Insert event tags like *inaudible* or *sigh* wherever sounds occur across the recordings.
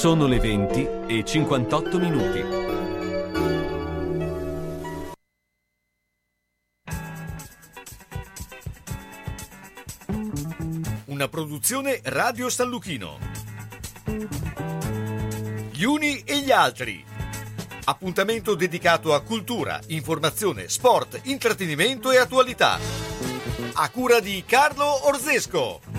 Sono le 20 e 58 minuti. Una produzione Radio San Lucchino. Gli uni e gli altri. Appuntamento dedicato a cultura, informazione, sport, intrattenimento e attualità. A cura di Carlo Orzesco.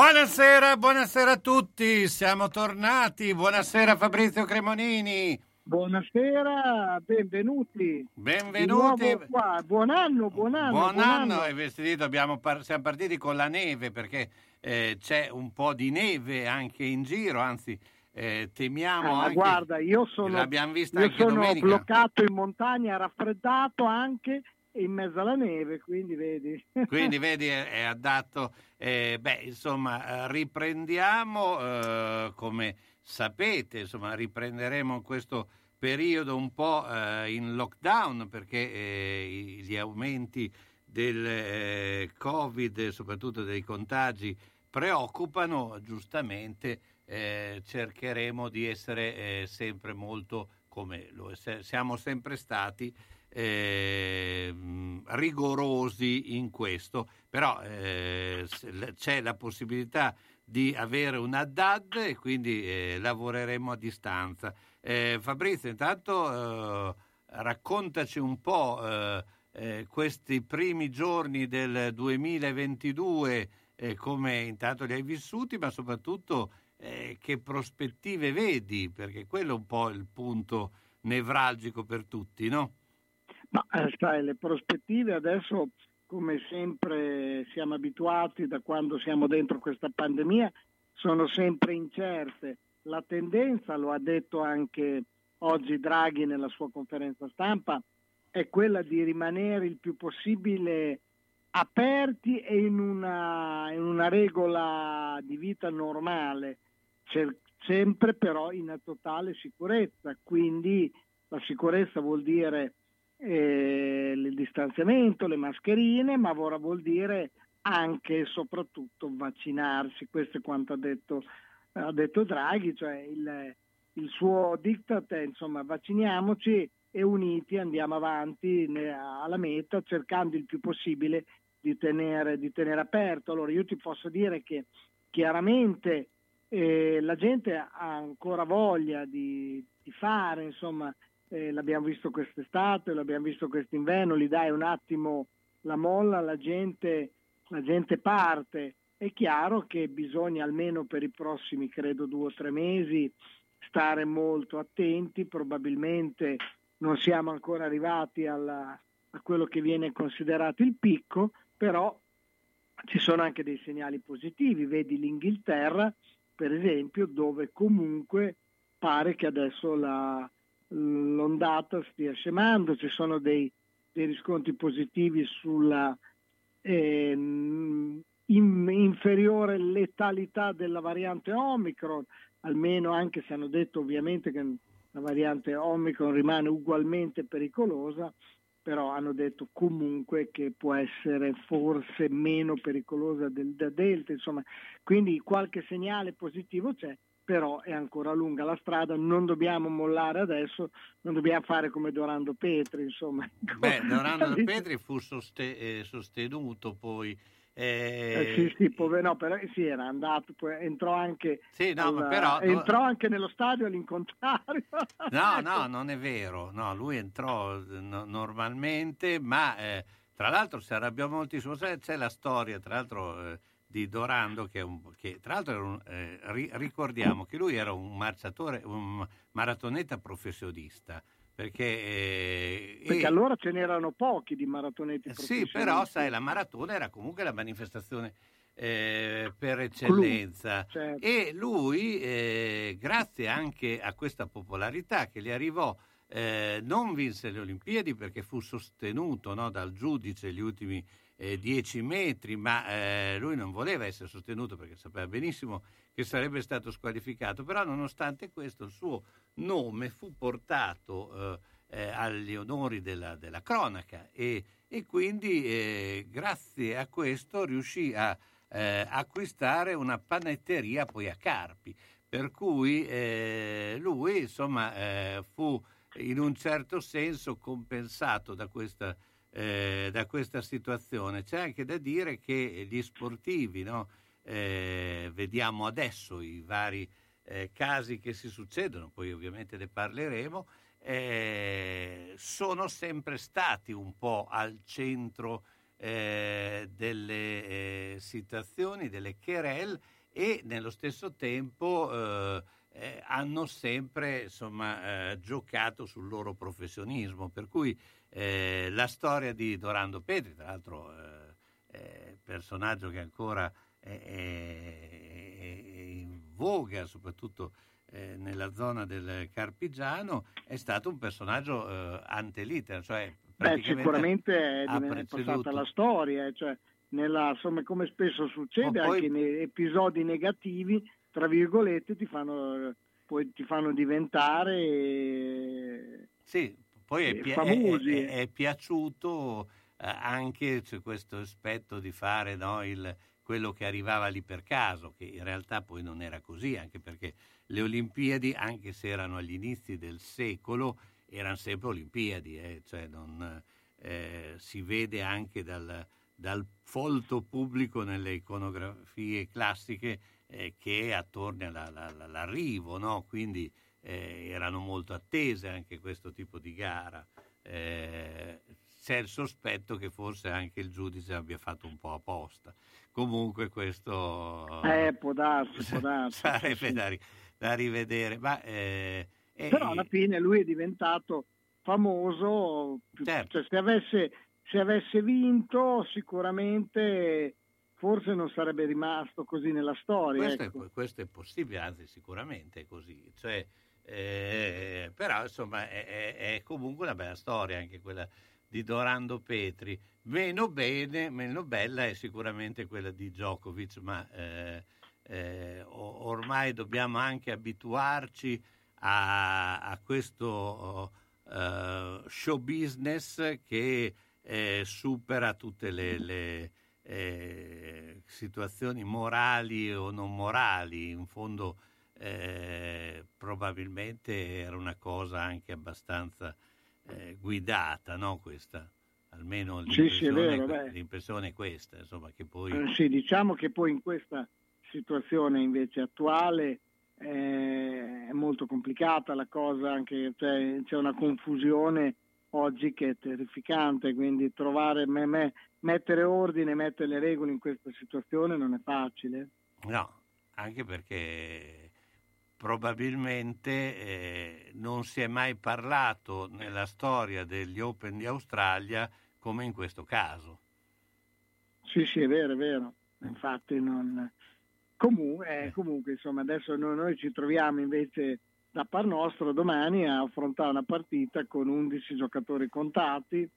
Buonasera, buonasera a tutti, siamo tornati. Buonasera Fabrizio Cremonini. Buonasera, benvenuti. Benvenuti. Buon anno, buon anno. Buon anno, e vestiti, dobbiamo par- siamo partiti con la neve perché eh, c'è un po' di neve anche in giro, anzi eh, temiamo Ah, anche... guarda, io sono, L'abbiamo vista io anche sono domenica. bloccato in montagna, raffreddato anche in mezzo alla neve, quindi vedi. *laughs* Quindi vedi è, è adatto. Eh, beh, insomma, eh, riprendiamo eh, come sapete, insomma, riprenderemo questo periodo un po' eh, in lockdown perché eh, gli aumenti del eh, Covid, soprattutto dei contagi, preoccupano, giustamente cercheremo di essere sempre molto, come lo siamo sempre stati, eh, rigorosi in questo, però eh, c'è la possibilità di avere una DAD e quindi eh, lavoreremo a distanza. Eh, Fabrizio, intanto eh, raccontaci un po' eh, questi primi giorni del 2022, eh, come intanto li hai vissuti, ma soprattutto che prospettive vedi, perché quello è un po' il punto nevralgico per tutti, no? Ma eh, sai, le prospettive adesso, come sempre siamo abituati da quando siamo dentro questa pandemia, sono sempre incerte. La tendenza, lo ha detto anche oggi Draghi nella sua conferenza stampa è quella di rimanere il più possibile aperti e in una, in una regola di vita normale, cer- sempre però in totale sicurezza. Quindi la sicurezza vuol dire eh, il distanziamento, le mascherine, ma ora vuol dire anche e soprattutto vaccinarsi. Questo è quanto ha detto, ha detto Draghi, cioè il, il suo diktat è insomma vacciniamoci e uniti andiamo avanti alla meta cercando il più possibile di tenere, di tenere aperto. Allora io ti posso dire che chiaramente eh, la gente ha ancora voglia di, di fare, insomma, eh, l'abbiamo visto quest'estate, l'abbiamo visto quest'inverno, gli dai un attimo la molla, la gente, la gente parte. È chiaro che bisogna almeno per i prossimi, credo, due o tre mesi stare molto attenti, probabilmente non siamo ancora arrivati alla, a quello che viene considerato il picco, però ci sono anche dei segnali positivi, vedi l'Inghilterra per esempio dove comunque pare che adesso la, l'ondata stia scemando, ci sono dei, dei riscontri positivi sulla eh, in, inferiore letalità della variante Omicron, almeno anche se hanno detto ovviamente che la variante Omicron rimane ugualmente pericolosa, però hanno detto comunque che può essere forse meno pericolosa del, da Delta, insomma, quindi qualche segnale positivo c'è, però è ancora lunga la strada, non dobbiamo mollare adesso, non dobbiamo fare come Dorando Petri, insomma. *laughs* Beh, Dorando Petri fu soste- eh, sostenuto poi eh, eh, sì, sì, povero, no, però sì, era andato, poi entrò anche, sì, no, alla, però, entrò anche nello stadio all'incontrario. No, *laughs* no, non è vero, no, lui entrò no, normalmente, ma eh, tra l'altro si arrabbiò moltissimo, c'è la storia, tra l'altro, eh, di Dorando, che, un, che tra l'altro un, eh, ri, ricordiamo che lui era un marciatore, un maratoneta professionista, perché, eh, perché e... allora ce n'erano pochi di maratonetti Sì, però sai, la maratona era comunque la manifestazione eh, per eccellenza certo. e lui, eh, grazie anche a questa popolarità che gli arrivò, eh, non vinse le Olimpiadi perché fu sostenuto no, dal giudice gli ultimi eh, 10 metri, ma eh, lui non voleva essere sostenuto perché sapeva benissimo che sarebbe stato squalificato, però nonostante questo il suo nome fu portato eh, eh, agli onori della, della cronaca e, e quindi eh, grazie a questo riuscì a eh, acquistare una panetteria poi a Carpi, per cui lui insomma fu in un certo senso compensato da questa, da questa situazione. C'è anche da dire che gli sportivi, no? eh, vediamo adesso i vari eh, casi che si succedono, poi ovviamente ne parleremo, eh, sono sempre stati un po' al centro eh, delle eh, situazioni, delle querel e nello stesso tempo eh, hanno sempre insomma, giocato sul loro professionismo, per cui la storia di Dorando Petri, tra l'altro personaggio che ancora è, in voga, soprattutto eh, nella zona del Carpigiano, è stato un personaggio eh, ante litera, cioè Beh, sicuramente è passata la storia, cioè nella, insomma, come spesso succede poi... anche nei episodi negativi, tra virgolette, ti fanno, poi ti fanno diventare sì, poi è, pi- famosi. È, è, è piaciuto eh, anche questo aspetto di fare no, il, quello che arrivava lì per caso, che in realtà poi non era così, anche perché le Olimpiadi, anche se erano agli inizi del secolo, erano sempre Olimpiadi, eh? cioè non, eh, si vede anche dal, dal, folto pubblico nelle iconografie classiche eh, che attorno alla, alla, all'arrivo, no? quindi eh, erano molto attese anche questo tipo di gara. Eh, c'è il sospetto che forse anche il giudice abbia fatto un po' apposta. Comunque questo... Eh, può darsi, può darsi. Sarebbe da, da, rivedere. Ma, eh, Però alla fine lui è diventato famoso, certo. cioè, se, avesse, se avesse vinto sicuramente forse non sarebbe rimasto così nella storia. Questo, ecco. è, questo è, possibile, anzi sicuramente è così. Cioè, Eh, però insomma è, è- è comunque una bella storia anche quella di Dorando Petri. Meno bene, meno bella è sicuramente quella di Djokovic, ma eh, eh, ormai dobbiamo anche abituarci a, a questo eh, show business che eh, supera tutte le, le, eh, situazioni morali o non morali. In fondo eh, probabilmente era una cosa anche abbastanza eh, guidata, no? Questa, almeno Sì, sì, è l'impressione, vero, l'impressione è questa, insomma, che poi... Eh, sì, diciamo che poi in questa situazione invece attuale eh, è molto complicata la cosa, anche cioè, c'è una confusione oggi che è terrificante, quindi trovare, me- me- mettere ordine, mettere le regole in questa situazione non è facile. No, anche perché probabilmente eh, non si è mai parlato nella storia degli Open di Australia come in questo caso. Sì, sì, è vero, è vero. Infatti non... Comunque, eh, comunque, insomma, adesso noi, noi ci troviamo invece da par nostro domani a affrontare una partita con 11 giocatori contati.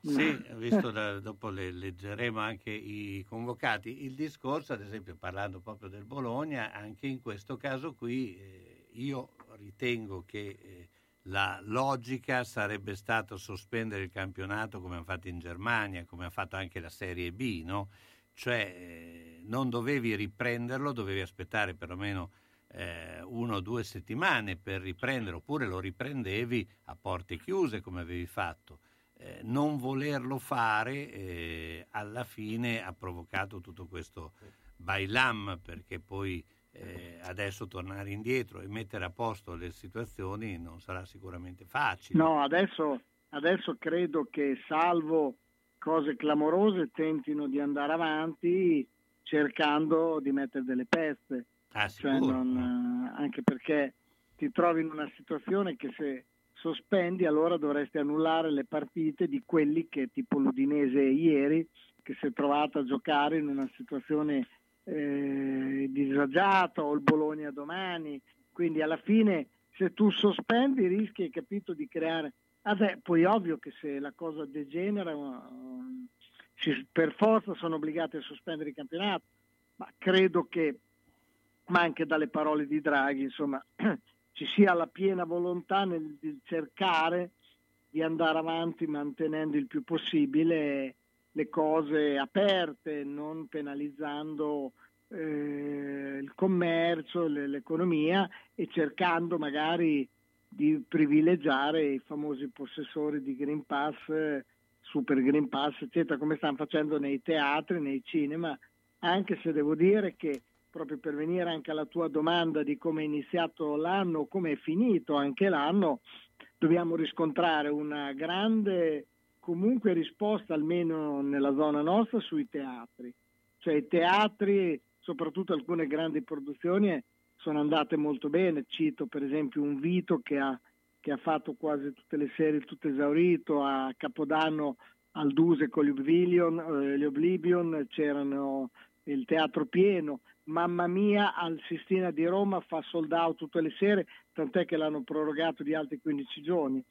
Sì, ho visto *laughs* da- dopo le, leggeremo anche i convocati. Il discorso, ad esempio, parlando proprio del Bologna, anche in questo caso qui eh, io ritengo che eh, la logica sarebbe stato sospendere il campionato come hanno fatto in Germania, come ha fatto anche la Serie B, no? Cioè eh, non dovevi riprenderlo, dovevi aspettare perlomeno eh, una o due settimane per riprendere, oppure lo riprendevi a porte chiuse come avevi fatto. Eh, non volerlo fare eh, alla fine ha provocato tutto questo bailam perché poi eh, adesso tornare indietro e mettere a posto le situazioni non sarà sicuramente facile. No, adesso, adesso credo che salvo cose clamorose tentino di andare avanti cercando di mettere delle peste. Ah, Cioè, non, eh, anche perché ti trovi in una situazione che se sospendi allora dovresti annullare le partite di quelli che tipo l'Udinese ieri che si è trovata a giocare in una situazione eh, disagiata o il Bologna domani. Quindi alla fine se tu sospendi rischi hai capito di creare Vabbè, poi ovvio che se la cosa degenera eh, si- per forza sono obbligati a sospendere il campionato ma credo che ma anche dalle parole di Draghi, insomma, *clears throat* ci sia la piena volontà nel cercare di andare avanti mantenendo il più possibile le cose aperte, non penalizzando eh, il commercio, le- l'economia e cercando magari di privilegiare i famosi possessori di Green Pass, Super Green Pass, eccetera, come stanno facendo nei teatri, nei cinema, anche se devo dire che proprio per venire anche alla tua domanda di come è iniziato l'anno, come è finito anche l'anno, dobbiamo riscontrare una grande comunque risposta almeno nella zona nostra sui teatri. Cioè i teatri, soprattutto alcune grandi produzioni, sono andate molto bene. Cito per esempio un Vito che ha, che ha fatto quasi tutte le serie, tutto esaurito, a Capodanno al Duse con gli Oblivion, eh, gli Oblivion c'erano il teatro pieno. Mamma mia al Sistina di Roma fa sold out tutte le sere, tant'è che l'hanno prorogato di altri 15 giorni.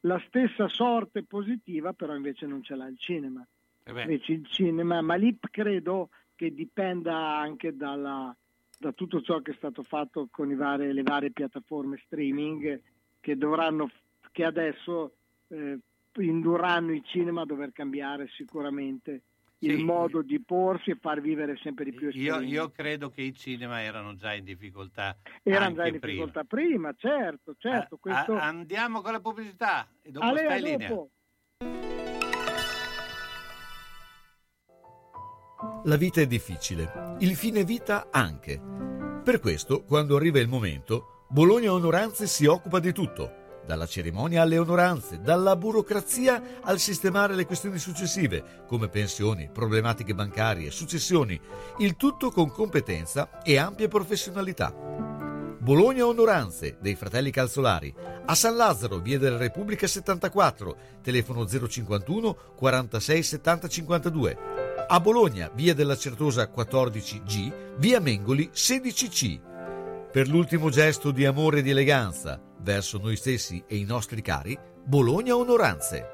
La stessa sorte positiva però invece non ce l'ha il cinema. Eh Invece il cinema, ma lì credo che dipenda anche dalla- da tutto ciò che è stato fatto con i vari- le varie piattaforme streaming che dovranno, che adesso eh, indurranno il cinema a dover cambiare sicuramente il Sì. modo di porsi e far vivere sempre di più il io, io credo che i cinema erano già in difficoltà. Erano anche già in prima. difficoltà prima, certo, certo. Ah, questo... ah, andiamo con la pubblicità e dopo Ale, stai a in linea. dopo. La vita è difficile, il fine vita anche. Per questo, quando arriva il momento, Bologna Onoranze si occupa di tutto, dalla cerimonia alle onoranze, dalla burocrazia al sistemare le questioni successive, come pensioni, problematiche bancarie, successioni, il tutto con competenza e ampia professionalità. Bologna Onoranze dei fratelli Calzolari, a San Lazzaro, via della Repubblica 74, telefono 051 46 70 52. A Bologna, via della Certosa 14G, via Mengoli 16C. per l'ultimo gesto di amore e di eleganza verso noi stessi e i nostri cari, Bologna Onoranze.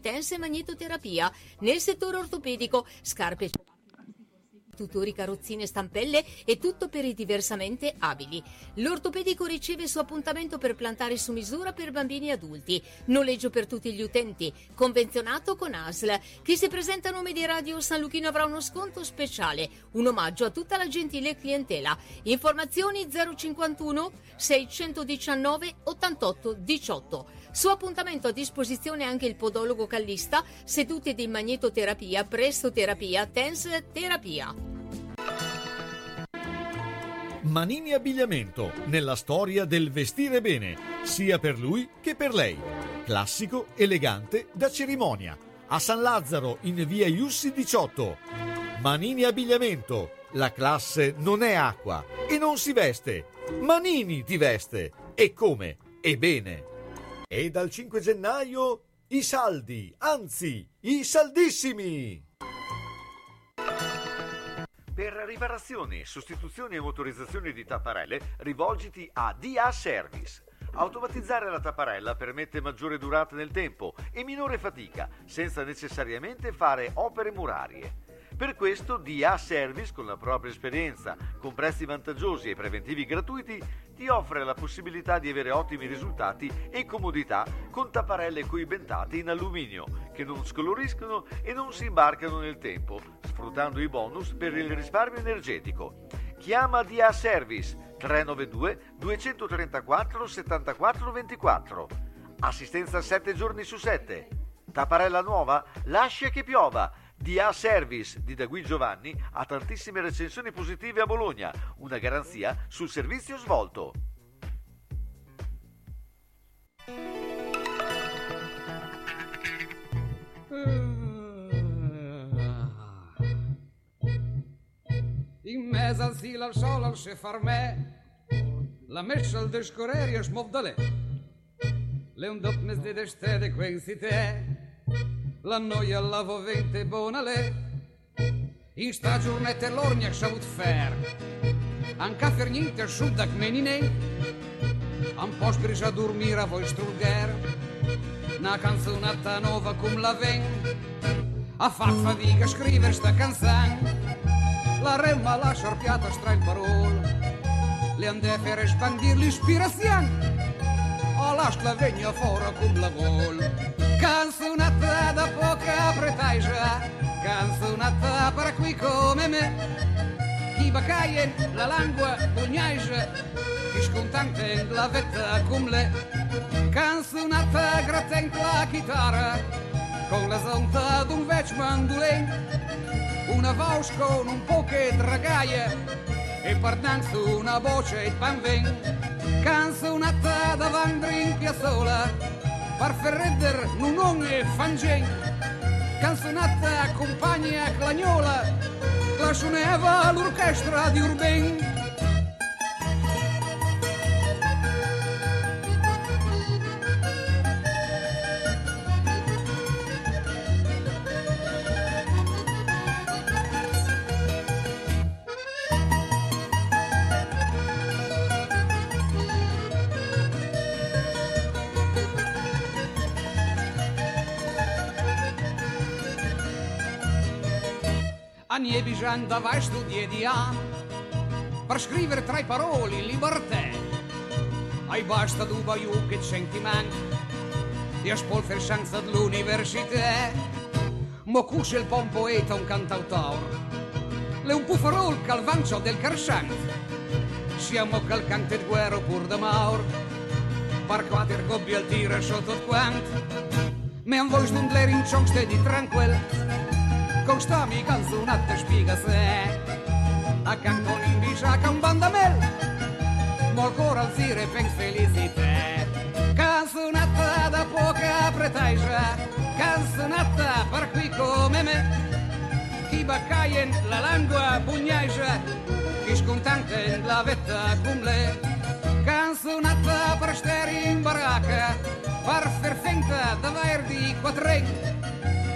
tensa e magnetoterapia. Nel settore ortopedico, scarpe tutori, carrozzine, stampelle e tutto per i diversamente abili. L'ortopedico riceve il suo appuntamento per plantare su misura per bambini e adulti. Noleggio per tutti gli utenti. Convenzionato con ASL. Chi si presenta a nome di Radio San Luchino avrà uno sconto speciale. Un omaggio a tutta la gentile clientela. Informazioni 051 619 88 18. Su appuntamento a disposizione anche il podologo callista, sedute di magnetoterapia, prestoterapia, tense terapia. Manini Abbigliamento, nella storia del vestire bene, sia per lui che per lei. Classico, elegante, da cerimonia. A San Lazzaro, in via Iussi 18. Manini Abbigliamento, la classe non è acqua e non si veste. Manini ti veste. E come? E bene. E dal 5 gennaio i saldi, anzi, i saldissimi! Per riparazioni, sostituzioni e motorizzazioni di tapparelle, rivolgiti a DA Service. Automatizzare la tapparella permette maggiore durata nel tempo e minore fatica, senza necessariamente fare opere murarie. Per questo DA Service, con la propria esperienza, con prezzi vantaggiosi e preventivi gratuiti, ti offre la possibilità di avere ottimi risultati e comodità con tapparelle coibentate in alluminio, che non scoloriscono e non si imbarcano nel tempo, sfruttando i bonus per il risparmio energetico. Chiama DA Service 392 234 74 24. Assistenza 7 giorni su 7. Tapparella nuova? Lascia che piova. DA Service di Dagui Giovanni ha tantissime recensioni positive a Bologna, una garanzia sul servizio svolto. In mezzo al cielo al sole al se far me La messa al descorrere es mov de lè Le un dop mes de destede quensi te La noia la vovente bona lè In sta giornata l'ornia savut fer. Anca fer niente sud da menine Am post gris a dormire a voi strugher Una canzonata nova cum la ven Ha fatto fatica a scrivere sta canzone la remma la sciarpiata stra il parol le han de fer expandir l'ispirazione o la sclavegna fora cum la vol canzonata da poca pretesa canzonata per qui come me chi bacaien la lingua bugnaise chi scontante la vetta cum le canzonata gratent la chitarra con la zonta d'un vec mandolent. Una voce con un po' che dragaia e partanzo una voce e pan ven canzonata davanti in piazzola par ferredder non non e fangen canzonata accompagna clagnola la suonava l'orchestra di Urben Annie bisogna vai studiare di anno per scrivere tra i paroli libertà. Hai basta du baiu che sentimento di aspolfer senza dell'università. Mo cusce il pon poeta un cantautore, le un puffarol calvancio del carsan. Siamo calcante di guerra pur da maur, par quater gobbia al tiro sotto quanto. Men voz de um lerin chong steady tranquil Com sta mi canzonata spiega se A can con in biscia can bandamel Mol coral zire pen felicite Canzonata da poca pretesa Canzonata per qui come me Chi baccaien la lingua pugnaisa Chi scontante la vetta cum le Canzonata per stare in baracca Per fer finta d'aver di quattren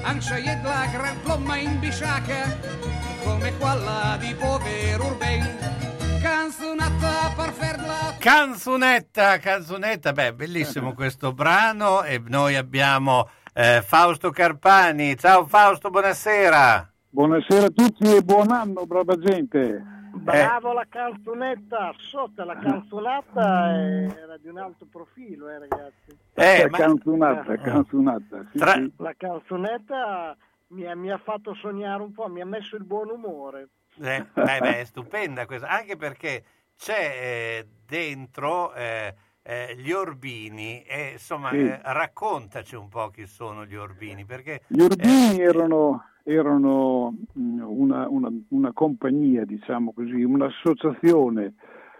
Anche ied la gran plomma in bisciacca Come quella di povero urben Canzonata per ferla Canzunetta, canzunetta, beh, bellissimo *laughs* questo brano e noi abbiamo eh, Fausto Carpani. Ciao Fausto, buonasera. Buonasera a tutti e buon anno, brava gente. Bravo la canzonetta, sotto la canzonata era di un alto profilo, eh, ragazzi. Eh, È ma- canzonata, canzonata. Sì, Tra- sì. La canzonetta mi ha, mi ha fatto sognare un po', mi ha messo il buon umore. Eh, beh, beh, è stupenda questa, anche perché c'è eh, dentro eh, eh, gli Orbini e insomma Sì. eh, raccontaci un po' chi sono gli Orbini, perché Gli Urbini eh, erano, erano mh, una, una- una compagnia, diciamo così, un'associazione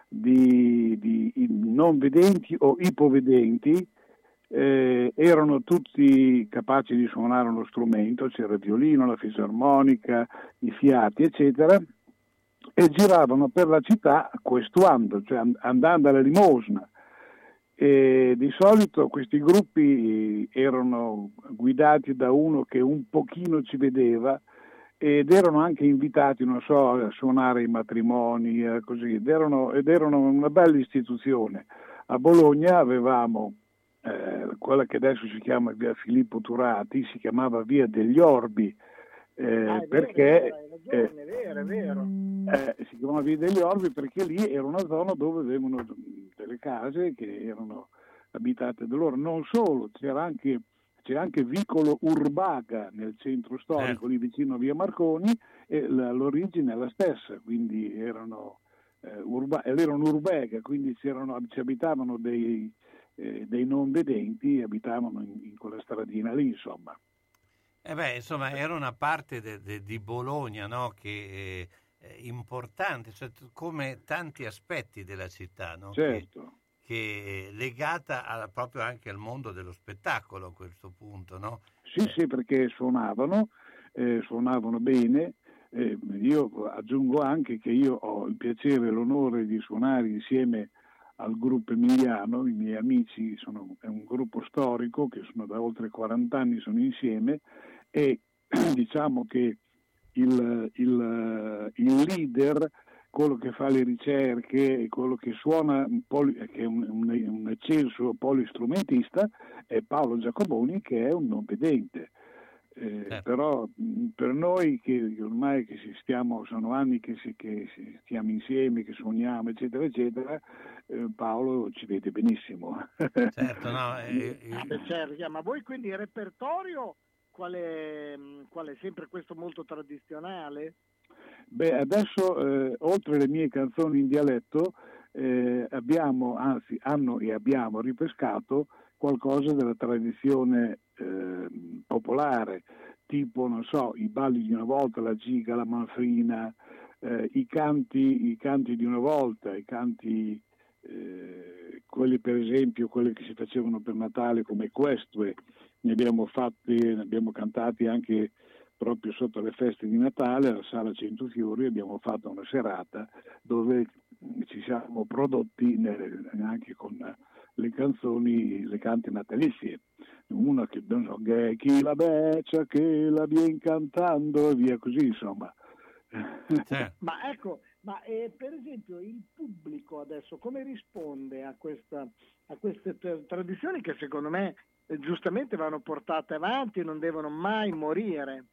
di, di non vedenti o ipovedenti, eh, erano tutti capaci di suonare uno strumento, c'era il violino, la fisarmonica, i fiati, eccetera, e giravano per la città questuando, cioè and- andando alla limosna. E di solito questi gruppi erano guidati da uno che un pochino ci vedeva ed erano anche invitati, non so, a suonare i matrimoni, eh, così, ed erano, ed erano una bella istituzione. A Bologna avevamo eh, quella che adesso si chiama via Filippo Turati, si chiamava via degli Orbi, eh, Ah, vero, perché ragione, vero, vero. eh, si chiamava Via degli Orbi perché lì era una zona dove avevano delle case che erano abitate da loro. Non solo, c'era anche, c'era anche Vicolo Urbaga nel centro storico, Eh. lì vicino a Via Marconi, e la- l'origine è la stessa, quindi erano, eh, urba- erano urbega, quindi c'erano- ci abitavano dei, eh, dei non vedenti, abitavano in, in quella stradina lì, insomma. Eh beh, insomma era una parte de- de- di Bologna no? che è, è importante, cioè, come tanti aspetti della città, no? che, Certo. che è legata a- proprio anche al mondo dello spettacolo a questo punto, no? Sì, sì, perché suonavano, eh, suonavano bene. Eh, io aggiungo anche che io ho il piacere e l'onore di suonare insieme al gruppo emiliano, i miei amici sono, è un gruppo storico che sono da oltre 40 anni sono insieme e *clears throat* diciamo che il, il- il leader, quello che fa le ricerche e quello che suona, un poli- che è un, un, un eccelso polistrumentista, è Paolo Giacoboni che è un non vedente. Eh, Certo. Però per noi che ormai che stiamo, sono anni che, si- che si- stiamo insieme, che suoniamo, eccetera, eccetera, eh, Paolo ci vede benissimo. Certo, no? *laughs* eh, Ah, beh, certo, ma voi quindi il repertorio quale, quale sempre questo molto tradizionale? Beh, adesso eh, oltre alle mie canzoni in dialetto eh, abbiamo, anzi hanno e abbiamo ripescato qualcosa della tradizione eh, popolare, tipo, non so, i balli di una volta, la giga, la manfrina, eh, i, canti, i canti di una volta, i canti, eh, quelli per esempio, quelli che si facevano per Natale come Questue, ne abbiamo fatti, ne abbiamo cantati anche proprio sotto le feste di Natale alla Sala Centofiori abbiamo fatto una serata dove ci siamo prodotti anche con le canzoni, le canti natalizie. Una che non so, che è chi la beccia, che la viene cantando e via così, insomma. certo. *laughs* Ma ecco, ma eh, per esempio il pubblico adesso come risponde a, questa, a queste tradizioni che secondo me giustamente vanno portate avanti e non devono mai morire?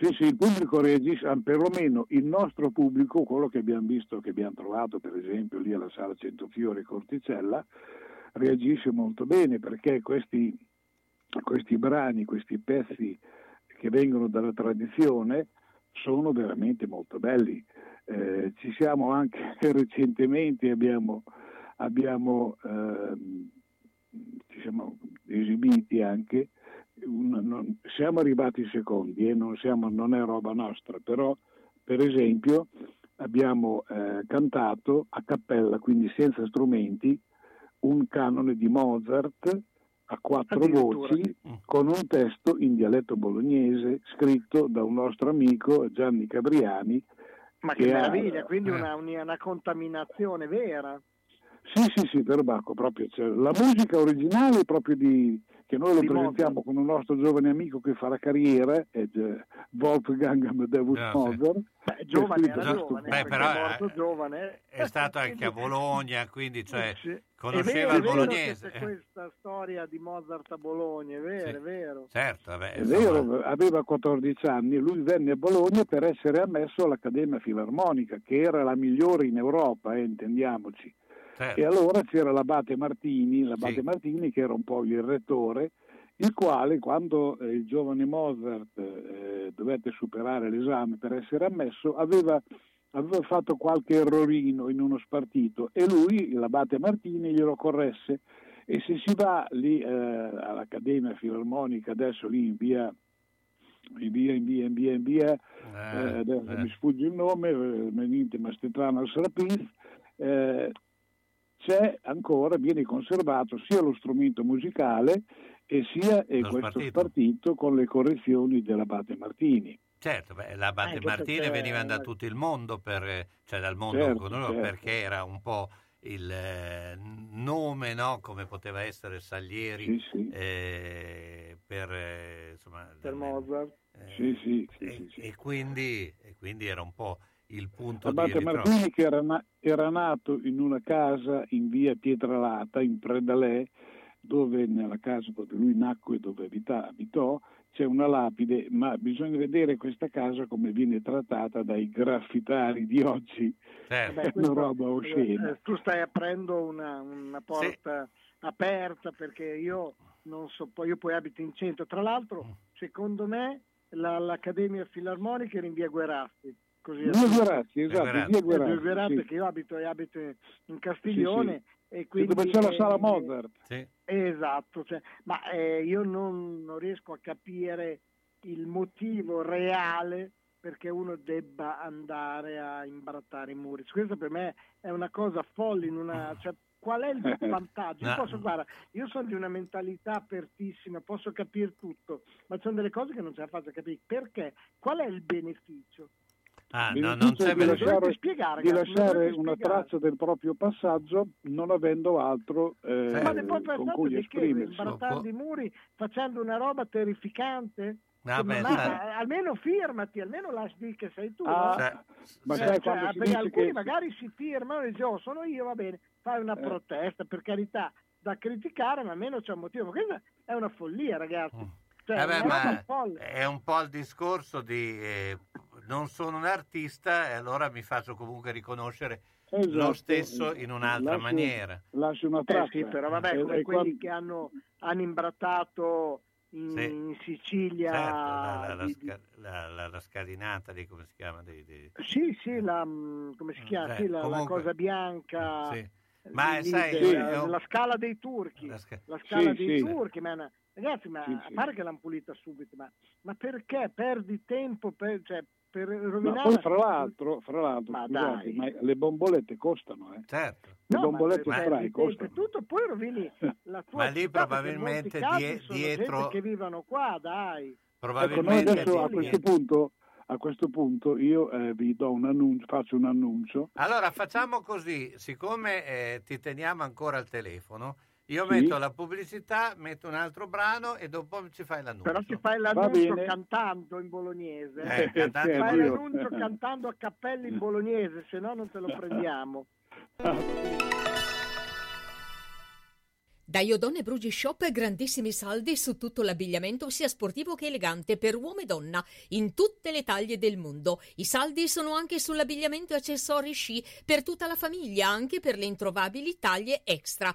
Sì, sì, il pubblico reagisce, ah, perlomeno il nostro pubblico, quello che abbiamo visto, che abbiamo trovato per esempio lì alla Sala Centofiore Corticella, reagisce molto bene perché questi, questi brani, questi pezzi che vengono dalla tradizione sono veramente molto belli. Eh, ci siamo anche *laughs* recentemente, abbiamo, abbiamo, ehm, ci siamo esibiti anche un- non- siamo arrivati secondi e non, siamo- non è roba nostra, però per esempio abbiamo eh, cantato a cappella, quindi senza strumenti, un canone di Mozart a quattro voci con un testo in dialetto bolognese scritto da un nostro amico Gianni Cabriani. Ma che che ha- meraviglia, quindi eh. una, una- una contaminazione vera. Sì, sì, sì, per Bacco, proprio. cioè, la musica originale proprio di, che noi lo Di presentiamo Mozart. con un nostro giovane amico che fa la carriera, è eh, Wolfgang Amadeus Ah, sì. Mozart. Beh, ha giovane era questo giovane, Beh, però, è morto eh, giovane. È stato *laughs* anche a Bologna, quindi cioè, Sì. conosceva è il vero, bolognese. È vero c'è questa storia di Mozart a Bologna, è vero, Sì. è vero. Certo, vabbè, È vero, aveva 14 anni, lui venne a Bologna per essere ammesso all'Accademia Filarmonica, che era la migliore in Europa, eh, intendiamoci. Certo. E allora c'era l'abate Martini, l'abate Sì. Martini che era un po' il rettore, il quale quando eh, il giovane Mozart eh, dovette superare l'esame per essere ammesso aveva, aveva fatto qualche errorino in uno spartito e lui, l'abate Martini, glielo corresse. E se si va lì eh, all'Accademia Filarmonica, adesso lì in via, in via, in via, in via, in via eh, adesso eh. mi sfugge il nome, eh, Meninte Mastetrana al Serapiz, eh, c'è ancora, viene conservato sia lo strumento musicale e sia Lo questo spartito. spartito con le correzioni dell'abate Martini. Certo, beh, l'abate Eh, questo Martini c'è- veniva da tutto il mondo, per, cioè dal mondo Certo, certo. perché era un po' il eh, nome, no? come poteva essere Salieri Sì, sì. eh, per, eh, insomma, Per Mozart. eh, Sì, sì, sì, e, sì, sì. e quindi, e quindi era un po' il punto di L'abate ritrovo. Martini che era, na- era nato in una casa in via Pietralata, in Predalè, dove nella casa dove lui nacque e dove abita- abitò c'è una lapide, ma bisogna vedere questa casa come viene trattata dai graffitari di oggi. Certo. Beh, È una roba oscena. eh, tu stai aprendo una, una porta aperta perché io non so, poi io poi abito in centro. Tra l'altro, Mm. secondo me, la- l'Accademia Filarmonica era in via Guerasti. Così Via Guerazzi, esatto, Eh, via Guerazzi, Guerasti, sì. che io abito, abito in Castiglione e Sì, quindi dove c'è la eh, sala Mozart. Sì. Esatto, cioè, ma eh, io non, non riesco a capire il motivo reale perché uno debba andare a imbrattare i muri. Questo per me è una cosa folle, in una, *laughs* cioè, qual è il *laughs* vantaggio? Io, posso, guarda, io sono di una mentalità apertissima, posso capire tutto, ma ci sono delle cose che non ce la faccio capire. Perché? Qual è il beneficio? Ah, no, non c'è di. Dovete spiegare, di lasciare una traccia del proprio passaggio non avendo altro eh, Certo. Ma con cui di che? esprimersi. Imbrattare i muri facendo una roba terrificante? Ah, beh, ha- sai- almeno firmati, almeno lasci dire che sei tu. Ah, no? Cioè, ma Cioè, sai cioè, si perché alcuni che magari si firmano e dicono "Oh, sono io, va bene, fai una Eh. protesta, per carità, da criticare, ma almeno c'è un motivo. Ma questa è una follia, ragazzi. Cioè, Eh beh, è ma folle. è un po' il discorso di eh, non sono un artista e allora mi faccio comunque riconoscere lo Esatto, stesso in un'altra lasci- maniera. lasci una Eh traccia. sì, però vabbè, E- come e quelli quando- che hanno, hanno imbrattato in, Sì. in Sicilia. Certo, la, la- la la- la- la scadinata di come si chiama? Di, di- Sì, sì, la, mm, come si chiama? Eh, Sì, la, la comunque- cosa bianca. Sì. Ma lì sai, è un- la scala dei turchi. La sca- La scala Sì, dei sì. turchi, ma è una- ragazzi, ma Sì, a sì. parte che l'hanno pulita subito, ma, ma perché perdi tempo per, cioè, per No, rovinare? poi fra l'altro, fra l'altro Ma scusate, ma le bombolette costano, eh. Certo. Le No, ma bombolette tempo e costano. tutto, poi rovini *laughs* la tua Ma lì probabilmente die- dietro- gente che vivono qua, dai. Ecco, Probabilmente adesso a questo punto, a questo punto io eh, vi do un annuncio, faccio un annuncio. Allora facciamo così, siccome eh, ti teniamo ancora al telefono, io Sì. metto la pubblicità, metto un altro brano e dopo ci fai l'annuncio. Però ci fai l'annuncio cantando in bolognese. Eh, cantando- Fai io. l'annuncio cantando a cappella in bolognese, se no non te lo prendiamo. Da Iodone Brugi Shop grandissimi saldi su tutto l'abbigliamento sia sportivo che elegante per uomo e donna in tutte le taglie del mondo. I saldi sono anche sull'abbigliamento e accessori sci per tutta la famiglia, anche per le introvabili taglie extra.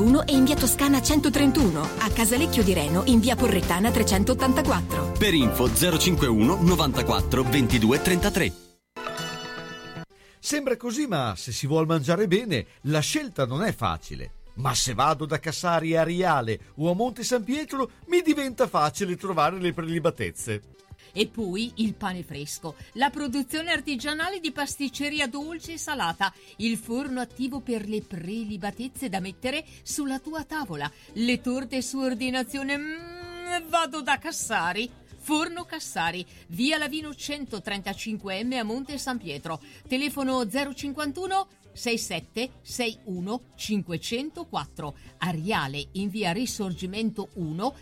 e in via Toscana 131, a Casalecchio di Reno in via Porrettana 384. Per info 051 94 22 33. Sembra così, ma se si vuol mangiare bene, la scelta non è facile. Ma se vado da Cassari a Riale o a Monte San Pietro, mi diventa facile trovare le prelibatezze. E poi il pane fresco, la produzione artigianale di pasticceria dolce e salata, il forno attivo per le prelibatezze da mettere sulla tua tavola, le torte su ordinazione. Mm, vado da Cassari. Forno Cassari, via Lavino 135M a Monte San Pietro. Telefono 051 67 61 504. Ariale in via Risorgimento 1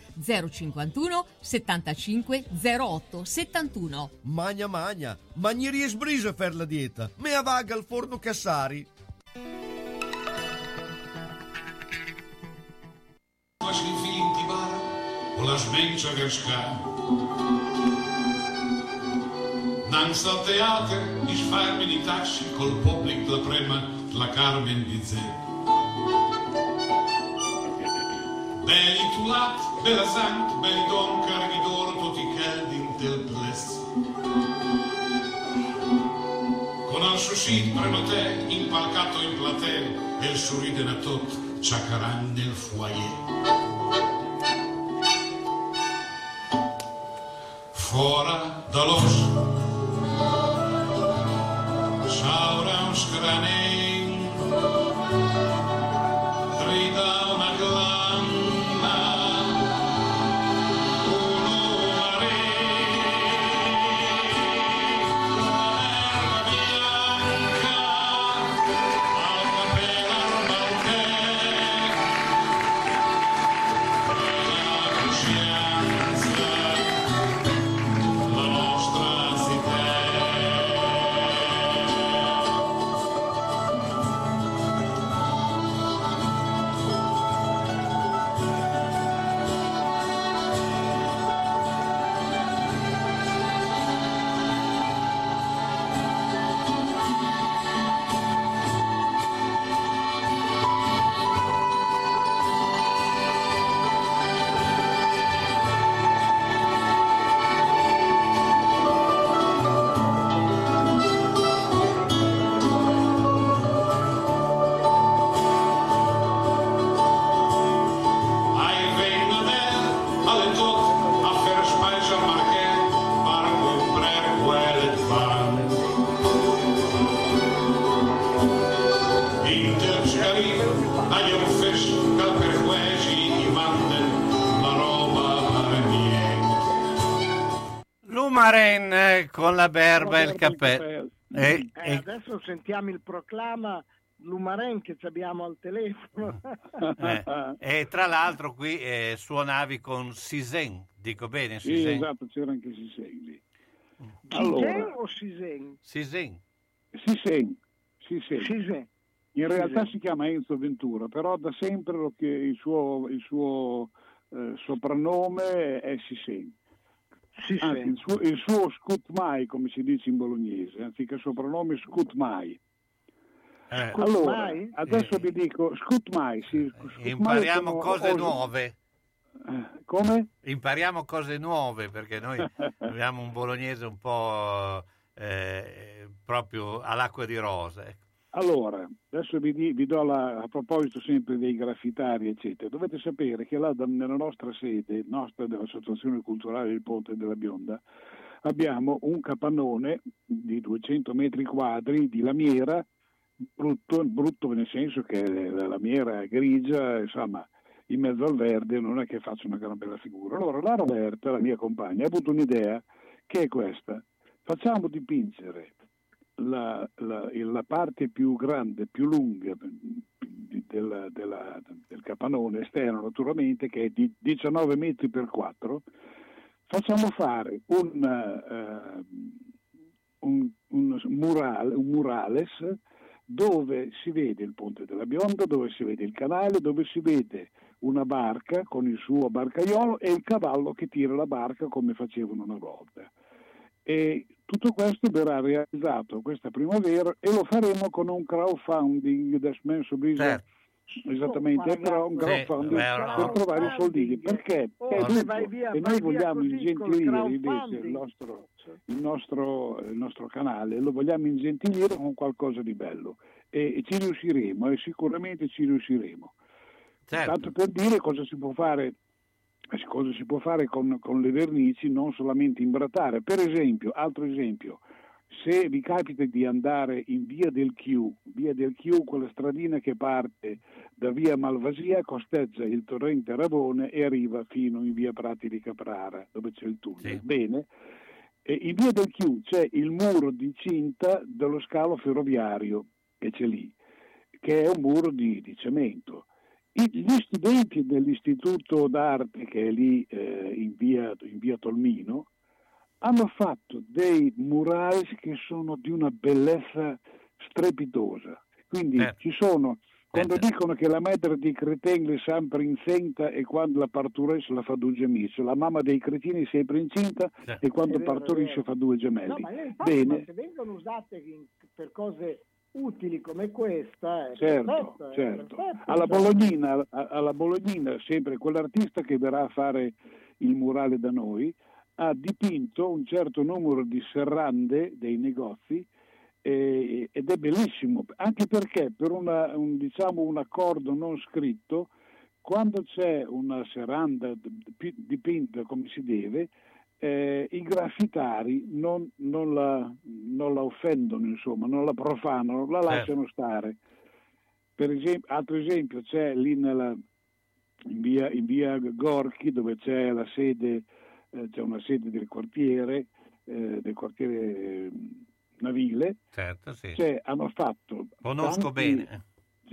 051 75 08 71. Magna magna, magnerie sbrisa per la dieta. Mea vaga al forno Cassari. Als je film die waren, geschaam. Langs dat theater is fermi di taxi col pubblico la prema la Carmen di Zè. Belli tulat, bella sant, belli don carvidor, tutti caldi tel ples. Con al sushi prenoté, impalcato in platea, e il sorride na tot, ciacaran nel foyer. fora da luz. Chauram os granem la berba e il cappello. E, Eh, e- adesso sentiamo il proclama Lumaren che ci abbiamo al telefono. *laughs* eh, e tra l'altro qui eh, suonavi con Sisen, dico bene Sì, Sisen? esatto, c'era anche Sisen lì. Cisen Allora, o Sisen? Sisen. Sisen, Sisen. Sisen. In realtà Sisen. si chiama Enzo Ventura, però da sempre lo che il suo, il suo eh, soprannome è Sisen. Sisen. Anzi, il suo, il suo Scutmai, come si dice in bolognese, anziché soprannome Scutmai. Eh, Allora, Scutmai? adesso vi dico Scutmai. Sì, Scutmai impariamo cose os- nuove. Eh, Come? Impariamo cose nuove perché noi *laughs* abbiamo un bolognese un po' eh, proprio all'acqua di rosa. ecco. Allora, adesso vi, di- vi do la, a proposito sempre dei graffitari, eccetera. Dovete sapere che là nella nostra sede, nostra dell'Associazione Culturale del Ponte della Bionda, abbiamo un capannone di 200 metri quadri di lamiera, brutto, brutto nel senso che la lamiera è grigia, insomma, in mezzo al verde non è che faccia una gran bella figura. Allora la Roberta, la mia compagna, ha avuto un'idea che è questa. Facciamo dipingere la, la- la parte più grande, più lunga della- della- del capannone esterno naturalmente, che è di 19 metri per 4, facciamo fare un, eh, un, un murale, un murales dove si vede il ponte della Bionda, dove si vede il canale, dove si vede una barca con il suo barcaiolo e il cavallo che tira la barca come facevano una volta. E tutto questo verrà realizzato questa primavera e lo faremo con un crowdfunding, adesso non so bisogna- esattamente, però un Sì, crowdfunding beh, no. per trovare i soldini. Perché? Oh, giusto. vai via- e noi vogliamo ingentilire invece il nostro, il, nostro, il nostro canale, lo vogliamo ingentilire con qualcosa di bello e, e ci riusciremo e sicuramente ci riusciremo. Certo. Tanto per dire cosa si può fare, cosa si può fare con, con le vernici, non solamente imbrattare. Per esempio, altro esempio, se vi capita di andare in via del Chiù, via del Chiù, quella stradina che parte da via Malvasia, costeggia il torrente Ravone e arriva fino in via Prati di Caprara, dove c'è il tunnel. Bene. E in via del Chiù c'è il muro di cinta dello scalo ferroviario che c'è lì, che è un muro di, di cemento. Gli studenti dell'istituto d'arte che è lì eh, in, via, in via Tolmino hanno fatto dei murales che sono di una bellezza strepitosa. Quindi ci sono, quando dicono che la madre dei cretini è sempre incinta e quando la partorisce la fa due gemelli, la mamma dei cretini è sempre incinta e quando partorisce fa due No, gemelli. ma io infatti, ma Bene, se vengono usate in- per cose utili come questa, è certo, perfetto, è certo. perfetto, Alla. Bolognina, alla Bolognina, sempre quell'artista che verrà a fare il murale da noi, ha dipinto un certo numero di serrande dei negozi eh, ed è bellissimo, anche perché per una- un, diciamo, un accordo non scritto, quando c'è una serranda dipinta come si deve, eh, i graffitari non, non la, non la offendono, insomma, non la profanano, la Certo. lasciano stare. Per esempio, altro esempio c'è lì nella, in, via, in via Gorchi dove c'è la sede, eh, c'è una sede del quartiere, eh, del quartiere eh, navile, Certo, sì. hanno fatto Conosco tanti- bene.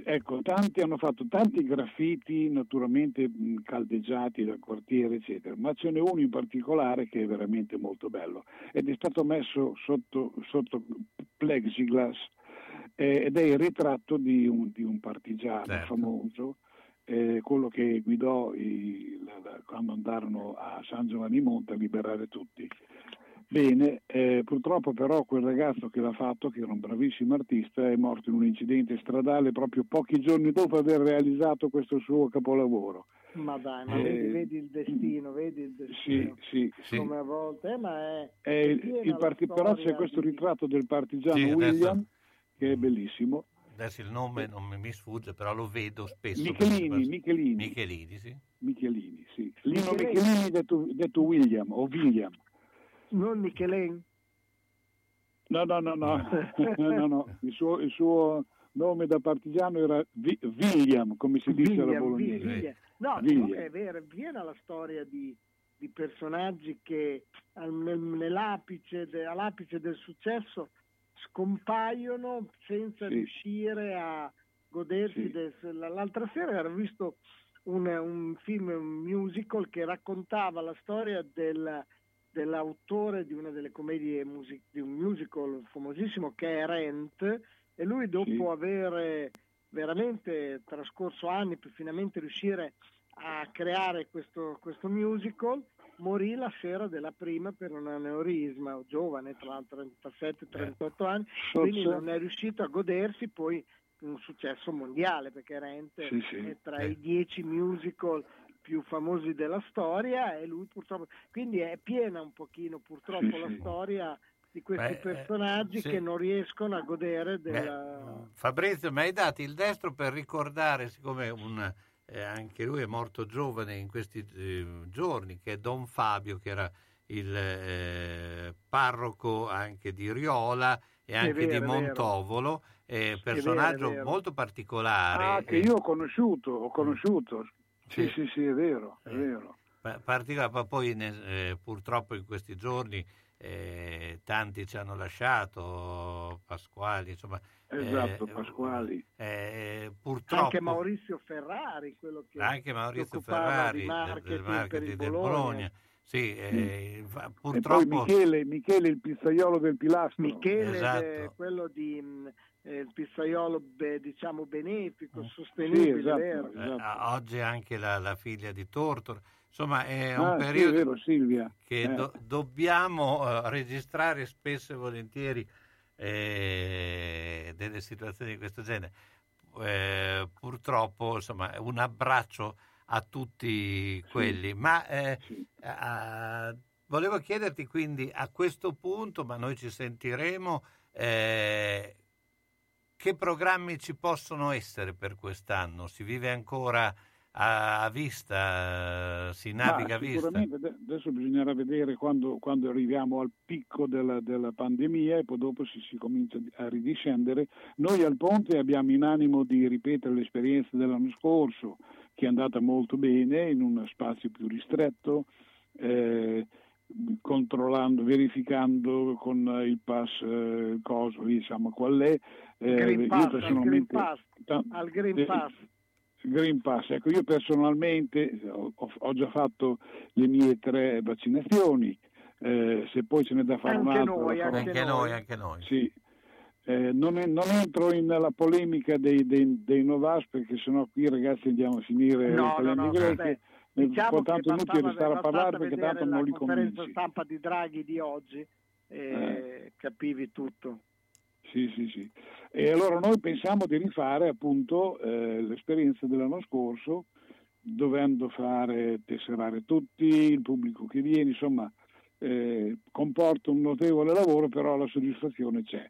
Ecco, tanti hanno fatto tanti graffiti naturalmente caldeggiati dal quartiere, eccetera, ma ce n'è uno in particolare che è veramente molto bello ed è stato messo sotto, sotto plexiglass eh, ed è il ritratto di un, di un partigiano Certo. famoso, eh, quello che guidò i- la- la- quando andarono a San Giovanni Monte a liberare tutti. Bene, eh, purtroppo però quel ragazzo che l'ha fatto, che era un bravissimo artista, è morto in un incidente stradale proprio pochi giorni dopo aver realizzato questo suo capolavoro. Ma dai, ma Eh, vedi, vedi il destino, vedi il Sì, destino. sì, sì. Come a volte, eh, ma è, È parti- però c'è questo di- ritratto del partigiano Sì, William, che è bellissimo. Adesso il nome non mi- sfugge, però lo vedo spesso. Michelini, Michelini. Michelini, sì. Michelini, sì. Lino Michelini. Michelini detto, detto William o William. Non Michelin? No, no, no, no, *laughs* no, no. Il, suo, il suo nome da partigiano era Vi- William, come si dice alla William, bolognese. William. No, William. è vero, piena la storia di, di personaggi che nell'apice, de- all'apice del successo scompaiono senza Sì. riuscire a godersi. Sì. del- l'altra sera ero visto un, un film, un musical che raccontava la storia del- dell'autore di una delle commedie musi- di un musical famosissimo che è Rent e lui dopo Sì. aver veramente trascorso anni per finalmente riuscire a creare questo, questo musical morì la sera della prima per un aneurisma, giovane tra l'altro 37-38 anni, quindi non è riuscito a godersi poi un successo mondiale perché Rent Sì, sì. è tra Eh. i dieci musical più famosi della storia e lui purtroppo quindi è piena un pochino purtroppo Sì, la sì. storia di questi Beh, eh, personaggi sì. che non riescono a godere della... Fabrizio, mi hai dato il destro per ricordare, siccome un, eh, anche lui è morto giovane in questi eh, giorni, che è Don Fabio, che era il eh, parroco anche di Riola e anche vero, di. Montovolo, eh, vero, personaggio vero. molto particolare. Ah, che eh, io ho conosciuto, ho conosciuto. Sì, Sì. sì, sì, è vero, è vero. Pa- particolare, ma poi eh, purtroppo in questi giorni eh, tanti ci hanno lasciato, Pasquali, insomma. Esatto, eh, Pasquali. eh, purtroppo Anche Maurizio Ferrari, quello che anche Maurizio Ferrari marketing, del marketing del Bologna. Bologna. Sì, eh, poi purtroppo Michele, Michele il pizzaiolo del pilastro. Michele, Esatto. eh, quello di mh, eh, il pizzaiolo beh, diciamo benefico, Sì, sostenibile, esatto, vero? eh, oggi anche la, la figlia di Tortor. Insomma, è un Ah, sì, è periodo vero, Silvia. che Eh. do- dobbiamo eh, registrare spesso e volentieri eh, delle situazioni di questo genere. Eh, purtroppo, insomma, un abbraccio a tutti quelli. Ma eh, ah, volevo chiederti quindi a questo punto, ma noi ci sentiremo, eh, che programmi ci possono essere per quest'anno? Si vive ancora a, vista, eh, si naviga a vista? sicuramente ade- adesso bisognerà vedere quando, quando arriviamo al picco della, della pandemia e poi dopo si, si comincia a ridiscendere. Noi al Ponte abbiamo in animo di ripetere l'esperienza dell'anno scorso, che è andata molto bene in uno spazio più ristretto, eh, controllando, verificando con il pass eh, coso, diciamo qual è. Eh, Green io Pass, al personalmente- Green Pass, ta- al Green eh, Pass. Green Pass, ecco, io personalmente ho, ho già fatto le mie tre vaccinazioni, eh, se poi ce n'è da fare un'altra. noi, farò. Anche noi, anche noi. Sì. Eh, non, è- non entro nella polemica dei, dei, dei Novas perché sennò qui ragazzi andiamo a finire No, no, le no, greche. Eh, Diciamo che tanto inutile stare a parlare perché tanto non li la conferenza convinci. stampa di Draghi di oggi e capivi tutto. Sì, sì, sì. E allora noi pensiamo di rifare appunto eh, l'esperienza dell'anno scorso, dovendo fare tesserare tutti, il pubblico che viene, insomma, eh, comporta un notevole lavoro, però la soddisfazione c'è.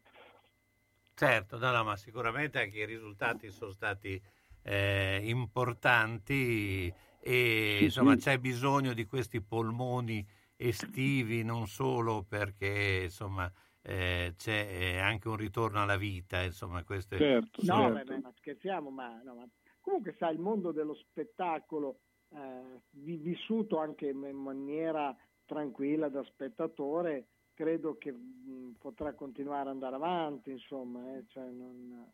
Certo, no, no, ma sicuramente anche i risultati sono stati eh, importanti e insomma c'è bisogno di questi polmoni estivi non solo perché insomma eh, c'è eh, anche un ritorno alla vita, insomma queste Certo, No, certo. beh, ma scherziamo, ma, no, ma comunque sai, il mondo dello spettacolo eh, vi- vissuto anche in maniera tranquilla da spettatore, credo che mh, potrà continuare ad andare avanti, insomma, eh, cioè non...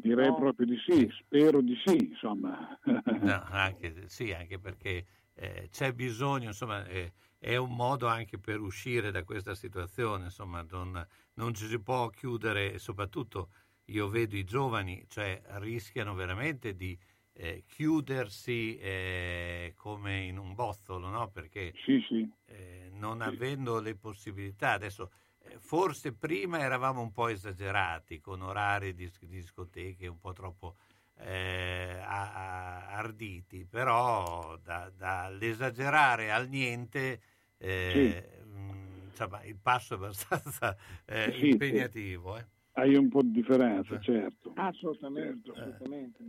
Direi No. proprio di sì, spero di sì, insomma. *laughs* No, anche, sì, anche perché eh, c'è bisogno, insomma, eh, è un modo anche per uscire da questa situazione, insomma, non, non ci si può chiudere, e soprattutto io vedo i giovani, cioè rischiano veramente di eh, chiudersi eh, come in un bozzolo, no? Perché Sì, sì. eh, non avendo le possibilità, adesso forse prima eravamo un po' esagerati con orari di dis- discoteche un po' troppo eh, a- a- arditi, però da- dall'esagerare al niente eh, mh, insomma, il passo è abbastanza eh, Sì, sì. impegnativo. eh. Hai un po' di differenza, certo. Assolutamente, Certo. assolutamente.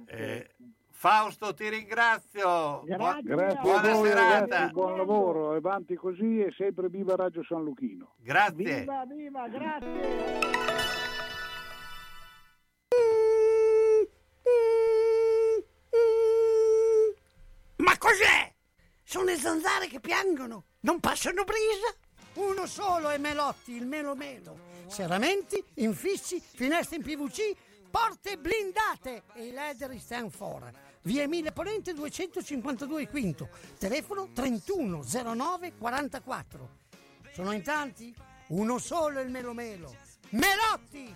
Fausto, ti ringrazio. Grazie. Grazie Buona voi serata. ragazzi, buon lavoro, avanti così e sempre viva Radio San Luchino. Grazie. Viva, viva, grazie! Ma cos'è? Sono le zanzare che piangono, non passano brisa. Uno solo è Melotti, il Melo Melo. Serramenti, infissi, finestre in PVC, porte blindate e i leder stand for. Via Emile Ponente 252 Quinto, telefono 3109 44. Sono in tanti? Uno solo il Melo Melo. Melotti!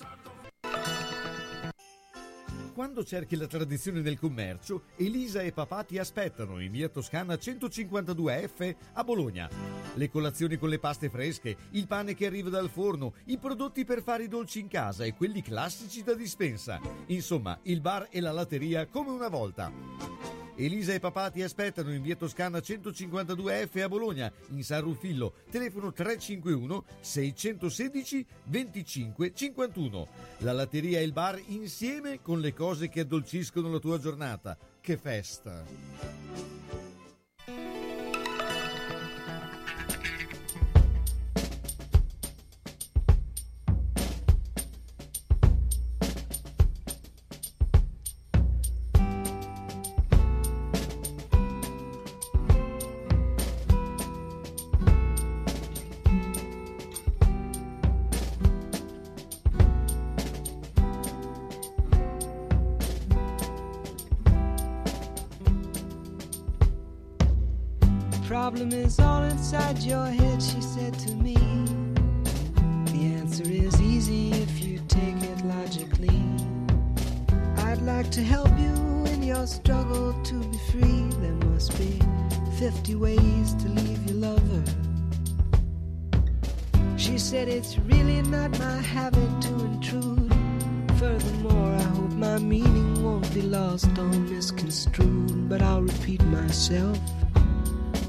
Quando cerchi la tradizione del commercio, Elisa e papà ti aspettano in via Toscana 152F a Bologna. Le colazioni con le paste fresche, il pane che arriva dal forno, i prodotti per fare i dolci in casa e quelli classici da dispensa. Insomma, il bar e la latteria come una volta. Elisa e papà ti aspettano in via Toscana 152F a Bologna, in San Rufillo, telefono 351 616 25 51. La latteria e il bar insieme con le cose che addolciscono la tua giornata. Che festa!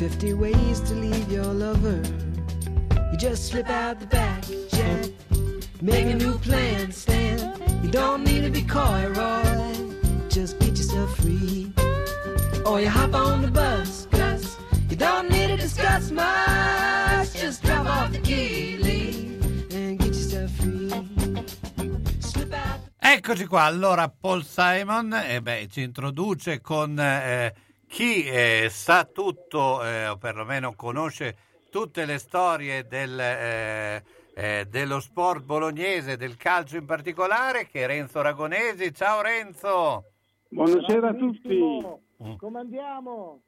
50 ways to leave your lover. You just slip out the back, Jack. Make a new plan, Stan. You don't need to be coy, Roy. Just get yourself free. Or you hop on the bus, Gus. You don't need to discuss much. Just drop off the key, leave, and get yourself free. Eccoci qua, allora Paul Simon eh beh, ci introduce con eh, chi eh, sa tutto, eh, o perlomeno conosce tutte le storie del, eh, eh, dello sport bolognese, del calcio in particolare, che è Renzo Ragonesi. Ciao Renzo! Buonasera a tutti. Mm. Come andiamo?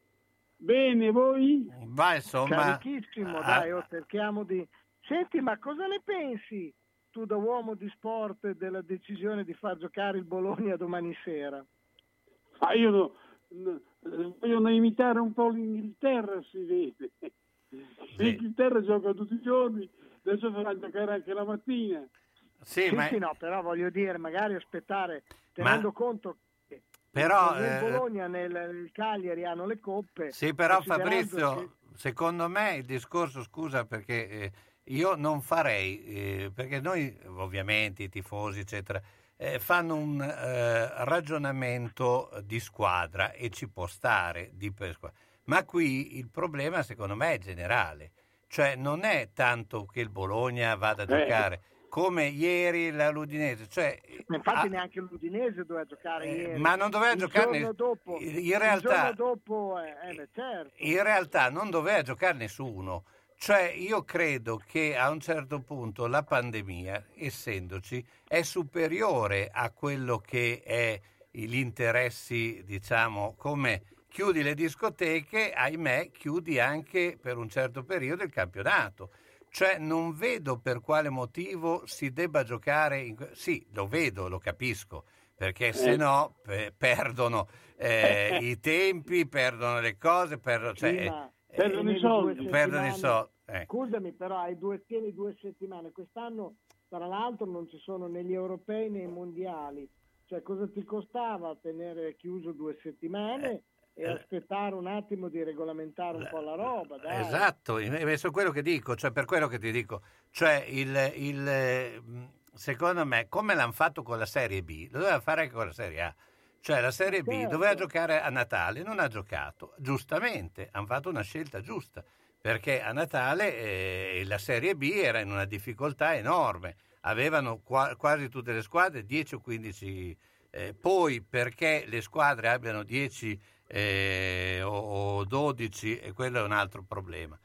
Bene, voi? Ma insomma, Carichissimo, ah, dai, oh, cerchiamo di... Senti, ma cosa ne pensi tu da uomo di sport della decisione di far giocare il Bologna domani sera? Ah, io no- no- vogliono imitare un po' l'Inghilterra, si vede. L'Inghilterra gioca tutti i giorni, adesso farà giocare anche la mattina. Sì, sì, ma- sì, no, però voglio dire, magari aspettare, tenendo Ma- conto che Però, nel eh, Bologna nel, nel Cagliari hanno le coppe. Sì, però Fabrizio, che- secondo me il discorso, scusa, perché eh, io non farei, eh, perché noi ovviamente i tifosi, eccetera, eh, fanno un eh, ragionamento di squadra e ci può stare di per squadra. Ma qui il problema, secondo me, è generale. Cioè, non è tanto che il Bologna vada a Eh. giocare come ieri la Ludinese, cioè infatti ah, neanche l'Udinese doveva giocare ieri. ma non doveva il giocare giorno nel- dopo, in Il realtà- giorno dopo, eh, eh, certo. in realtà non doveva giocare nessuno. Cioè, io credo che a un certo punto la pandemia, essendoci, è superiore a quello che è gli interessi, diciamo, come chiudi le discoteche, ahimè, chiudi anche per un certo periodo il campionato. Cioè, non vedo per quale motivo si debba giocare. In... Sì, lo vedo, lo capisco, perché se Eh. no pe- perdono eh, *laughs* i tempi, perdono le cose, perdono, cioè, eh, perdono i tieni soldi. perdono i soldi. eh. Scusami, però hai due, tieni due settimane. Quest'anno, tra l'altro, non ci sono né gli europei né i mondiali. Cioè, cosa ti costava tenere chiuso due settimane e aspettare un attimo di regolamentare un po' la roba? Dai. Esatto, è su quello che dico, cioè per quello che ti dico, cioè il, il, eh, mh, secondo me come l'hanno fatto con la Serie B, lo doveva fare anche con la Serie A. Cioè la Serie B Certo. doveva giocare a Natale, non ha giocato, giustamente, hanno fatto una scelta giusta, perché a Natale eh, la Serie B era in una difficoltà enorme, avevano qua- quasi tutte le squadre 10 o 15, eh, poi perché le squadre abbiano 10 eh, o, o 12 e quello è un altro problema.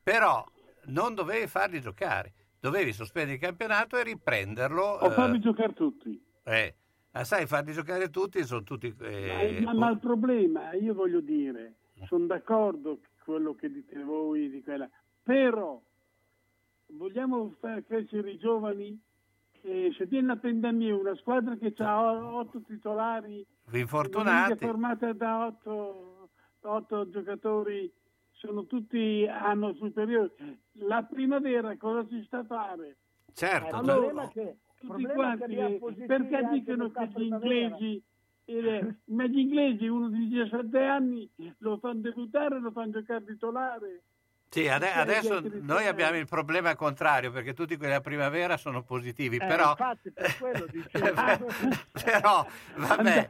Però non dovevi farli giocare, dovevi sospendere il campionato e riprenderlo. O farli giocare tutti. eh, ah, sai, farli giocare tutti sono tutti... eh, ma, ma il problema, io voglio dire, sono d'accordo con quello che dite voi di quella, però vogliamo far crescere i giovani e se viene la pandemia una squadra che ha otto titolari infortunati. formata da otto, otto giocatori sono tutti anno superiore la primavera cosa si sta a fare? Certo, il allora, problema è che, il tutti quanti, perché dicono che gli inglesi eh, ma gli inglesi uno di 17 anni lo fanno debuttare lo fanno giocare titolare Sì, adesso noi abbiamo il problema contrario perché tutti quelli della primavera sono positivi, Eh, però, infatti, per quello dicevo. *laughs* però vabbè,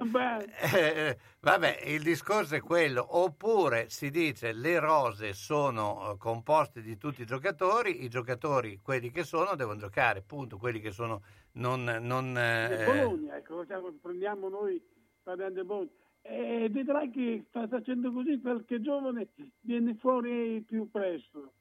eh, vabbè, il discorso è quello, oppure si dice le rose sono eh, composte di tutti i giocatori, i giocatori, quelli che sono, devono giocare, punto, quelli che sono non... non eh, Bologna, ecco, prendiamo noi parliamo del Bologna. E vedrai che facendo così qualche giovane viene fuori più presto.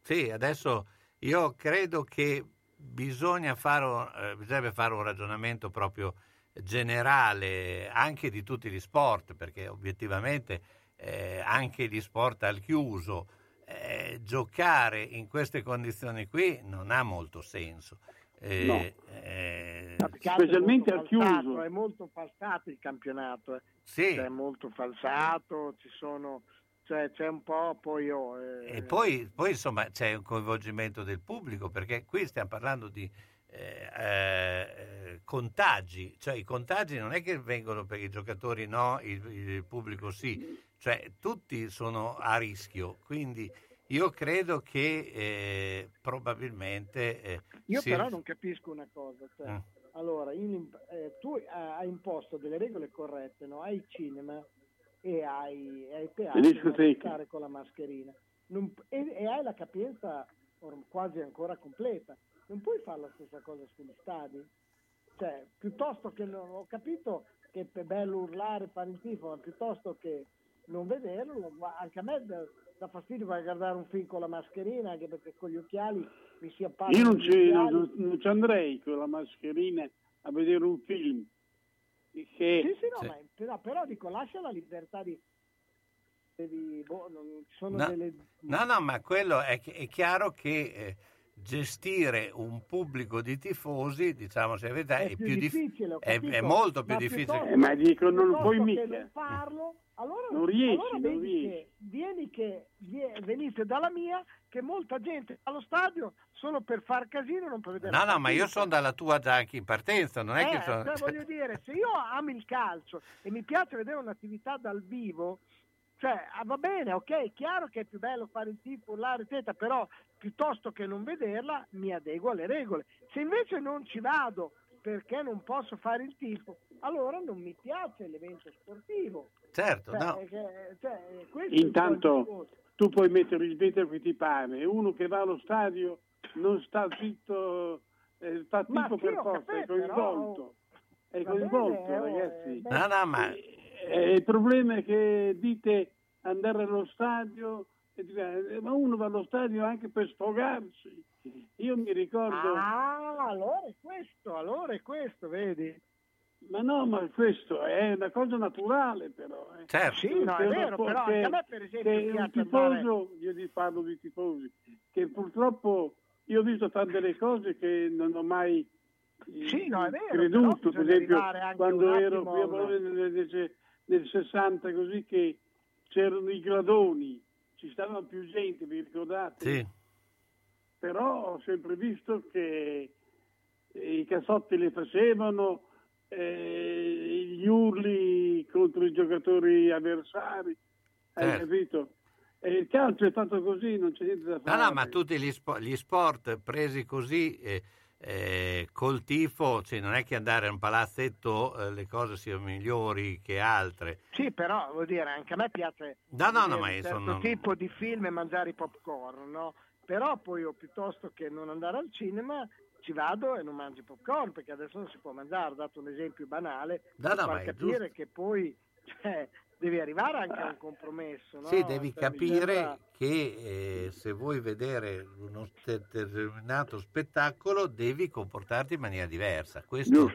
Sì, adesso io credo che bisogna fare, eh, bisognerebbe fare un ragionamento proprio generale anche di tutti gli sport, perché obiettivamente eh, anche gli sport al chiuso, eh, giocare in queste condizioni qui non ha molto senso. Eh, No. eh, Specialmente al chiuso. È molto falsato il campionato. eh. sì. Cioè, È molto falsato, ci sono, cioè, c'è un po' poi oh, eh, E poi, poi, insomma c'è un coinvolgimento del pubblico perché qui stiamo parlando di eh, eh, contagi, cioè i contagi non è che vengono per i giocatori no, il, il pubblico sì, cioè tutti sono a rischio, quindi io credo che eh, probabilmente... eh, Io si- però non capisco una cosa. cioè, Mm. Allora, in- eh, tu eh, hai imposto delle regole corrette no? ai cinema e ai, ai teatri discoteche. stare con la mascherina Non- e, e hai la capienza or- quasi ancora completa. Non puoi fare la stessa cosa sugli stadi? Cioè, piuttosto che non ho capito che è bello urlare, fare il tifo, ma piuttosto che non vederlo, anche a me dà, fastidio per guardare un film con la mascherina, anche perché con gli occhiali mi si appare. Io non ci, non, non ci andrei con la mascherina a vedere un film. Che... Sì, sì, no, ma- però, però dico, lascia la libertà di... devi- boh, non- ci sono No, delle... no, no, ma quello è, è chiaro che eh, gestire un pubblico di tifosi, diciamo se avete, è, È più più dif- difficile, è, è molto più ma difficile. Eh, ma dico, non puoi mica. non farlo, allora, Non riesci, allora non riesci. che vieni che venite dalla mia che molta gente allo stadio solo per far casino non per vedere No, no, ma io sono dalla tua già anche in partenza, non è Eh, che sono... cioè, voglio dire, se io amo il calcio e mi piace vedere un'attività dal vivo, cioè ah, va bene, ok, è chiaro che è più bello fare il tifo, urlare, eccetera, però piuttosto che non vederla mi adeguo alle regole. Se invece non ci vado perché non posso fare il tifo, allora non mi piace l'evento sportivo. Certo, Cioè, no. è che- cioè, è Intanto tu puoi mettere il vetro che ti pare, uno che va allo stadio non sta zitto, eh, tipo sì, per forza, è coinvolto. È Va coinvolto, bene, oh, ragazzi. No, no, ma... Eh, il problema è che dite andare allo stadio, eh, ma uno va allo stadio anche per sfogarsi. Io mi ricordo... Ah, allora è questo, allora è questo, vedi? Ma no, ma questo è una cosa naturale però. eh. Certo. Sì, no, è vero, po- però che- anche a me per esempio che un tifoso, io ti parlo di tifosi, che purtroppo io ho visto fare delle cose che non ho mai Sì, no, è vero, creduto, per esempio quando ero attimo qui a Bologna nel, nel- nel 60 così che c'erano i gradoni, ci stavano più gente, vi ricordate? Sì. Però ho sempre visto che eh, i cazzotti le facevano, eh, gli urli contro i giocatori avversari, hai Certo. capito? E il calcio è fatto così, non c'è niente da No, fare. no, ma tutti gli, spo- gli sport presi così eh, eh, col tifo, cioè non è che andare a un palazzetto eh, le cose siano migliori che altre. Sì, però vuol dire, anche a me piace No, no, no, ma un certo sono- tipo di film e mangiare i popcorn, no? Però poi io piuttosto che non andare al cinema ci vado e non mangio i popcorn perché adesso non si può mangiare, ho dato un esempio banale No, per no, far capire giusto. che poi *laughs* cioè, devi arrivare anche a un compromesso, no? Sì, devi Cioè, capire sembra- che eh, se vuoi vedere uno determinato spettacolo devi comportarti in maniera diversa. Questo,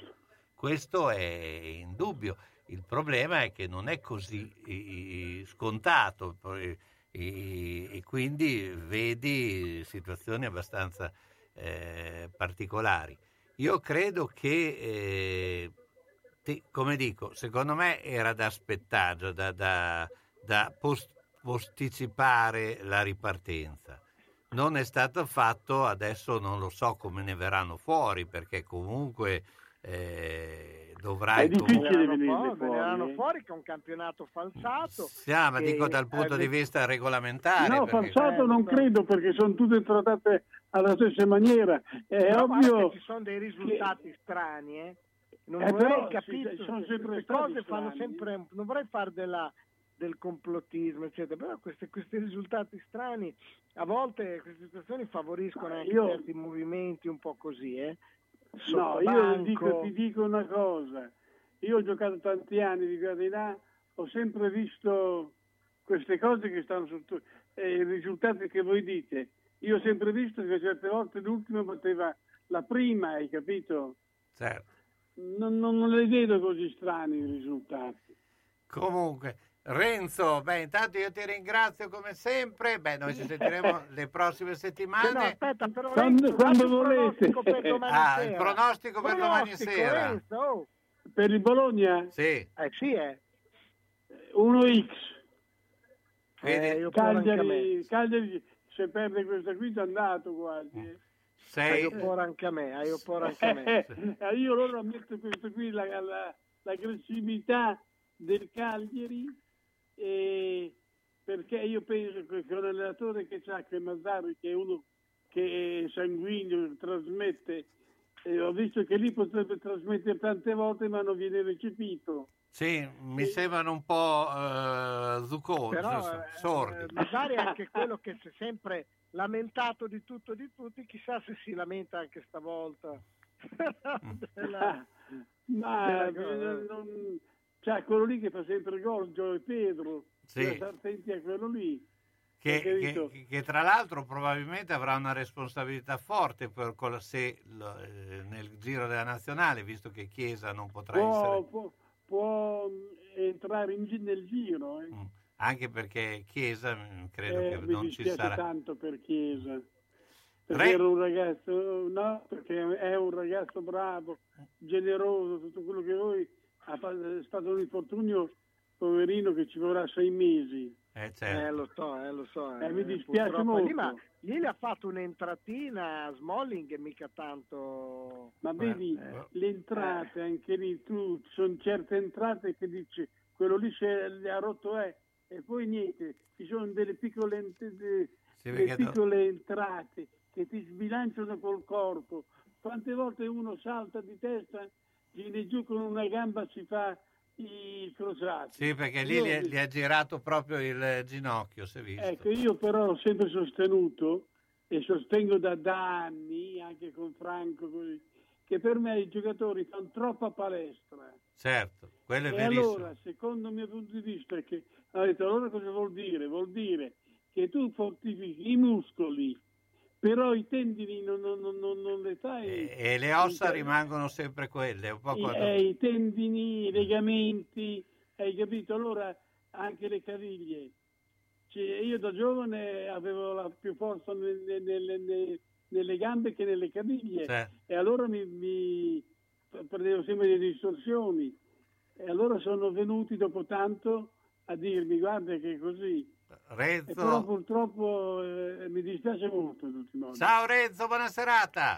questo è indubbio. Il problema è che non è così eh, scontato eh, e quindi vedi situazioni abbastanza eh, particolari. Io credo che, eh, ti- come dico, secondo me era da aspettare, da, da- da pos- posticipare la ripartenza. Non è stato fatto, adesso non lo so come ne verranno fuori, perché comunque eh, dovrai... È difficile comunque- Verranno venirne fuori, verranno fuori che è un campionato falsato. Sì, ah, ma che dico dal punto è di vista regolamentare. No, perché- falsato non credo perché sono tutte trattate alla stessa maniera. È guarda ovvio che ci sono dei risultati strani, eh. Non Eh, vorrei capire, sì, sono sempre queste cose fanno sempre, non vorrei fare della- del complottismo, eccetera, però queste- questi risultati strani, a volte queste situazioni favoriscono anche io- certi movimenti un po' così, eh. No, io dico- ti dico una cosa. Io ho giocato tanti anni di qua di là, ho sempre visto queste cose che stanno sotto eh, i risultati che voi dite. Io ho sempre visto che certe volte l'ultimo batteva la prima, hai capito? Certo. Non, non- non le vedo così strani i risultati. Comunque, Renzo, beh, intanto io ti ringrazio come sempre. Beh, noi ci sentiremo *laughs* le prossime settimane. Sì, no, aspetta, però Quando- Renzo, quando volete. pronostico per *laughs* domani Ah, il pronostico per domani Pronostico, sera. Renzo, oh. Per il Bologna Sì. Eh sì, eh. 1x. Eh, io pure anche a Cagliari. Cagliari, se perde questa qui è andato quasi. Eh. Hai opporre anche a me, hai opporre anche a me. *laughs* Eh, io allora metto questo qui, la, la- l'aggressività del Cagliari, eh, perché io penso che con l'allenatore che c'ha, che Mazzari, che è uno che è sanguigno, trasmette, eh, ho visto che lì potrebbe trasmettere tante volte ma non viene recepito. Sì, mi sembrano un po' eh, zuccosi, eh, sordi. eh, Mazzari è anche quello che si è sempre lamentato di tutto e di tutti, chissà se si lamenta anche stavolta. Della- *laughs* Ma della non- c'è quello lì che fa sempre gol, Gio e Pedro. Sì. stare attenti a quello lì. Che, che- che tra l'altro probabilmente avrà una responsabilità forte per col- se lo- eh, nel giro della nazionale, visto che Chiesa non potrà Può, essere, può- può, mm, entrare in nel giro. Eh. Anche perché Chiesa mm, credo Eh, che non ci sarà. tanto per Chiesa. Perché Re- era un ragazzo, no, perché è un ragazzo bravo, generoso, tutto quello che voi ha fa- è stato un infortunio poverino che ci vorrà sei mesi. Eh, Eh, lo so, eh, lo so. Eh, mi eh, dispiace molto. Lì, ma ieri ha fatto un'entratina a Smalling e mica tanto... Ma vedi, Eh, le entrate, anche lì, tu, sono certe entrate che dici, quello lì se le ha rotto è, e poi niente, ci sono delle piccole, ent- de- Sì, delle perché do- piccole entrate che ti sbilanciano col corpo. Quante volte uno salta di testa, viene giù con una gamba si fa i crociati. Sì, perché lì Io- gli, ha girato proprio il ginocchio, si è visto. Ecco, io però ho sempre sostenuto e sostengo da, da anni, anche con Franco, così, che per me i giocatori fanno troppa palestra. Certo, quello è e verissimo. allora, secondo il mio punto di vista, che, ha detto, allora cosa vuol dire? Vuol dire che tu fortifichi i muscoli, però i tendini non, non- non- non- le fai... E le ossa rimangono sempre quelle, un po' i, quando- eh, i tendini, i legamenti, hai capito? Allora anche le caviglie. Cioè, io da giovane avevo la più forza nelle, nelle- nelle- gambe che nelle caviglie Certo. e allora mi, mi prendevo sempre delle distorsioni e allora sono venuti dopo tanto a dirmi guarda che è così. Renzo. E però purtroppo eh, mi dispiace molto in tutti i modi. Ciao Renzo, buona serata.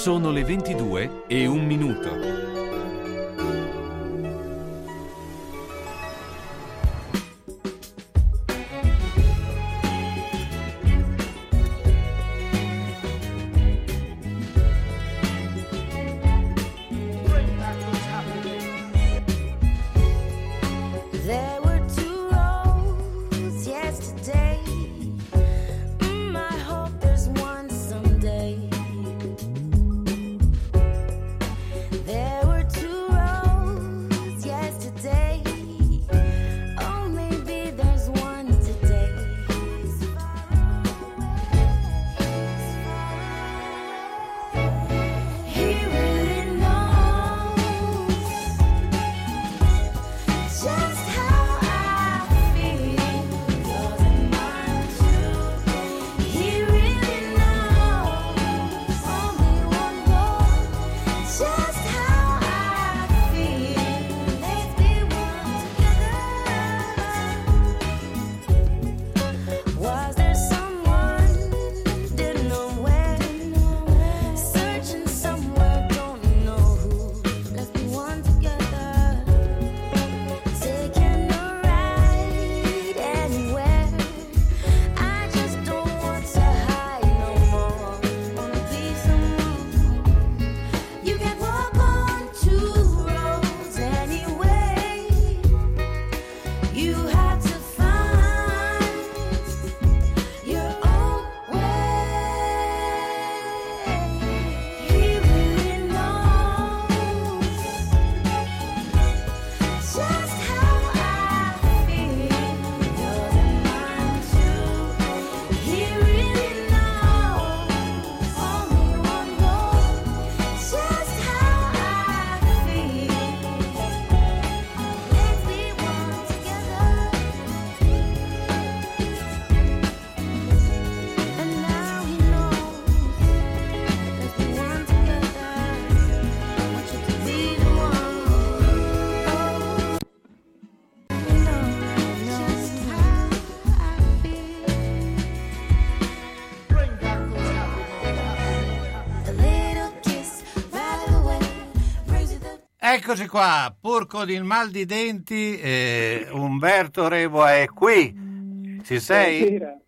Sono le 22 e un minuto. Eccoci qua, pur con il mal di denti, eh, Umberto Revo è qui. Ci sei? Buonasera.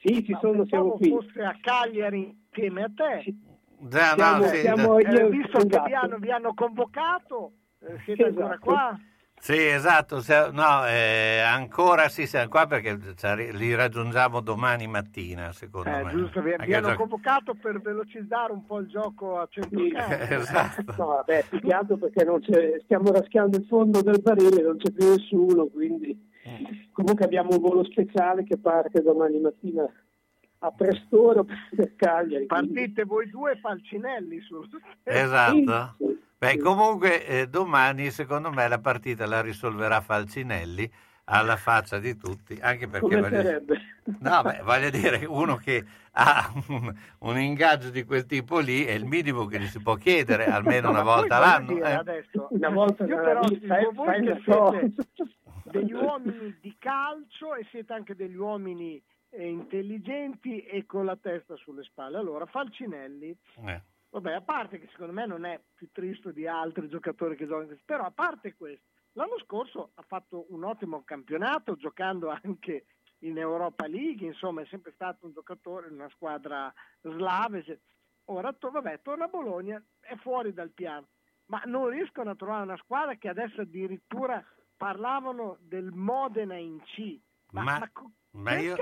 Sì, ci sono, siamo qui. fosse a Cagliari insieme a te. Già, Siamo- no, sì, siamo Eh, visto che vi hanno, vi hanno convocato, eh, siete ancora Esatto. qua? Sì, esatto, no, eh, ancora sì, siamo qua perché li raggiungiamo domani mattina, secondo Eh, me. giusto, vi, vi hanno gioc- convocato per velocizzare un po' il gioco a centrocampo. *laughs* Esatto. No, vabbè, più che altro perché non c'è, stiamo raschiando il fondo del barile, non c'è più nessuno, quindi comunque abbiamo un volo speciale che parte domani mattina a prest'ora per *laughs* Cagliari. Partite voi due falcinelli sul *laughs* Esatto. Beh, comunque eh, domani secondo me la partita la risolverà Falcinelli alla faccia di tutti, anche perché voglio, no, beh, voglio dire, uno che ha un, un ingaggio di quel tipo lì è il minimo che gli si può chiedere, almeno una volta l'anno. dire eh. adesso, Una volta io però vita, dico voi fai che siete degli uomini di calcio e siete anche degli uomini eh, intelligenti e con la testa sulle spalle. Allora, Falcinelli, Eh. vabbè, a parte che secondo me non è più triste di altri giocatori che giocano, però a parte questo, l'anno scorso ha fatto un ottimo campionato giocando anche in Europa League, insomma è sempre stato un giocatore in una squadra slave. Ora to- vabbè, torna a Bologna, è fuori dal piano, ma non riescono a trovare una squadra che adesso addirittura parlavano del Modena in C. Ma, Ma- ma Ma, io-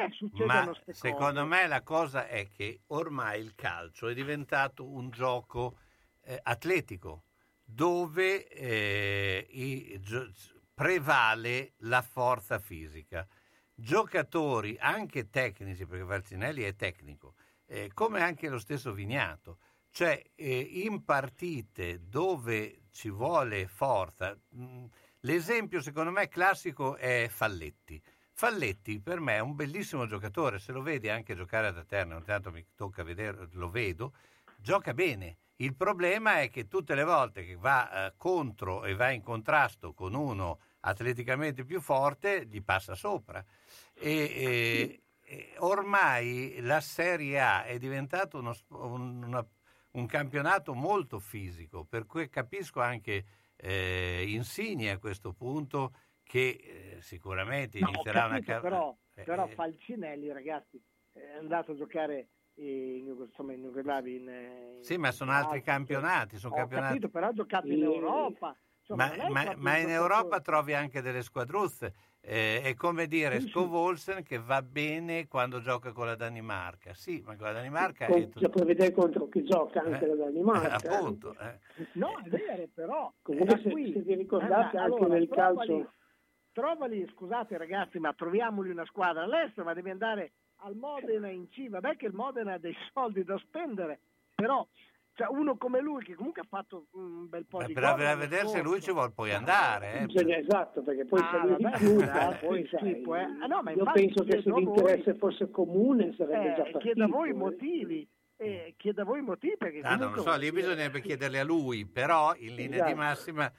secondo me la cosa è che ormai il calcio è diventato un gioco eh, atletico dove eh, i gio- prevale la forza fisica. Giocatori anche tecnici, perché Valcinelli è tecnico, eh, come anche lo stesso Vignato, cioè eh, in partite dove ci vuole forza, mh, l'esempio secondo me classico è Falletti. Falletti per me è un bellissimo giocatore, se lo vedi anche giocare ad Aterna, ogni tanto mi tocca vedere, lo vedo, gioca bene. Il problema è che tutte le volte che va eh, contro e va in contrasto con uno atleticamente più forte, gli passa sopra. E, e- ormai la Serie A è diventato uno un, una- un campionato molto fisico, per cui capisco anche eh, Insigne a questo punto che eh, sicuramente No, inizierà una capito, carriera. però, però Falcinelli, ragazzi, è andato a giocare in, insomma, in Jugoslavia. In, eh, Sì, ma sono in altri campionati, sono Ho campionati. capito, però ha giocato in Sì. Europa. Insomma, Ma, ma- ma in Europa trovi anche delle squadruzze. Eh, è come dire Sì, sì. Scovolsen che va bene quando gioca con la Danimarca. Sì, ma con la Danimarca Con- è tutto- Lo puoi vedere contro chi gioca anche Eh, la Danimarca. eh, appunto. eh. No, è vero, però. Comunque se- qui- se vi ricordate Eh, anche nel calcio- Trovali, scusate ragazzi, ma troviamoli una squadra all'estero, ma devi andare al Modena in C. Vabbè che il Modena ha dei *laughs* soldi da spendere, però cioè, uno come lui che comunque ha fatto un bel po' Ma di per vedere se lui ci vuole poi andare. eh. Bisogna- esatto, perché poi Ah, se lui di vabbè, più, *laughs* ah, eh, poi sì, sai, può- eh, no, ma io penso che se a voi- l'interesse fosse comune sarebbe Eh, già partito. chiedo a voi i eh. motivi, eh, chiedo a voi i motivi perché Ah, non lo comunque- so, lì bisognerebbe chiederle a lui, però in linea di Esatto. massima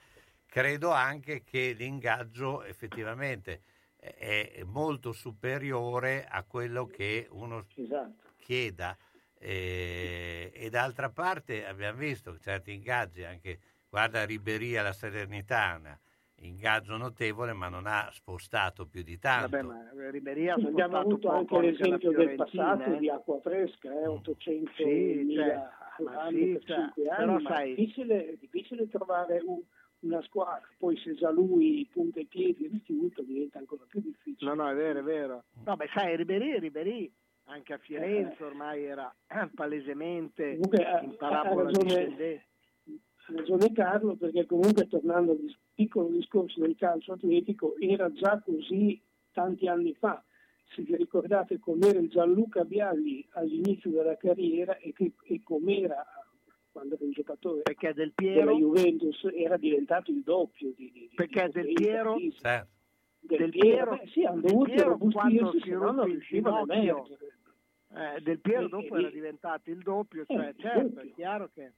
credo anche che l'ingaggio effettivamente è molto superiore a quello che uno Esatto. chieda. Eh, e d'altra parte abbiamo visto certi ingaggi, anche guarda Riberia la Salernitana, ingaggio notevole ma non ha spostato più di tanto. Vabbè, ma Ribery ha Abbiamo avuto poco anche l'esempio del passato eh. di Acqua Fresca, eh, 800 Sì, cioè, ma anni sì, per cioè, 5 anni, però ma sai- è difficile, è difficile trovare un- una squadra, poi se già lui punta i piedi e rifiuta diventa ancora più difficile. No, no, è vero, è vero. No, beh, sai, Ribery, Ribery anche a Firenze ormai era palesemente Comunque ha, in ha parabola ragione, discendente. ha ragione Carlo perché comunque tornando al dis- piccolo discorso del calcio atletico era già così tanti anni fa. Se vi ricordate com'era il Gianluca Biagli all'inizio della carriera e, che, e com'era quando era un giocatore perché Del della Piero, Juventus era diventato il doppio di, di, di perché Del Piero, Certo. del, Del Piero, Piero- beh, sì, Del Piero quando si se rompe il ginocchio, eh, Del Piero E- dopo e- era diventato il doppio, cioè, il certo, doppio. è chiaro che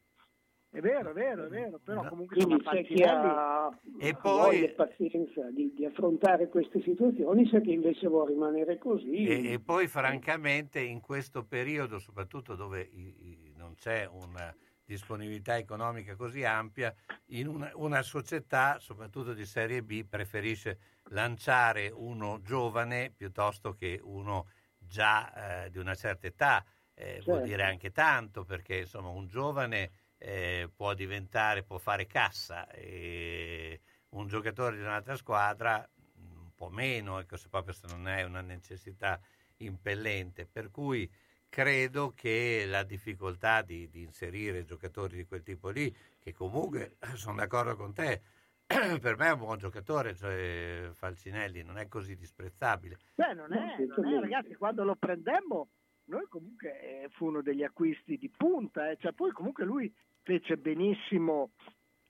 è vero, è vero, è vero, però comunque Quindi c'è chi ha E poi- voglia pazienza di, di affrontare queste situazioni, c'è chi invece vuole rimanere così. E, e poi francamente in questo periodo, soprattutto dove i- i- non c'è una disponibilità economica così ampia, in una, una società, soprattutto di Serie B, preferisce lanciare uno giovane piuttosto che uno già eh, di una certa età. Eh, Vuol Certo. dire anche tanto perché insomma un giovane eh, può diventare, può fare cassa e un giocatore di un'altra squadra un po' meno, ecco, se proprio se non è una necessità impellente. Per cui credo che la difficoltà di, di inserire giocatori di quel tipo lì, che comunque *clears throat* sono d'accordo con te, *clears throat* per me è un buon giocatore, cioè Falcinelli non è così disprezzabile. Beh, non è, non è, ragazzi, quando lo prendemmo, noi comunque eh, fu uno degli acquisti di punta, eh, cioè, poi comunque lui fece benissimo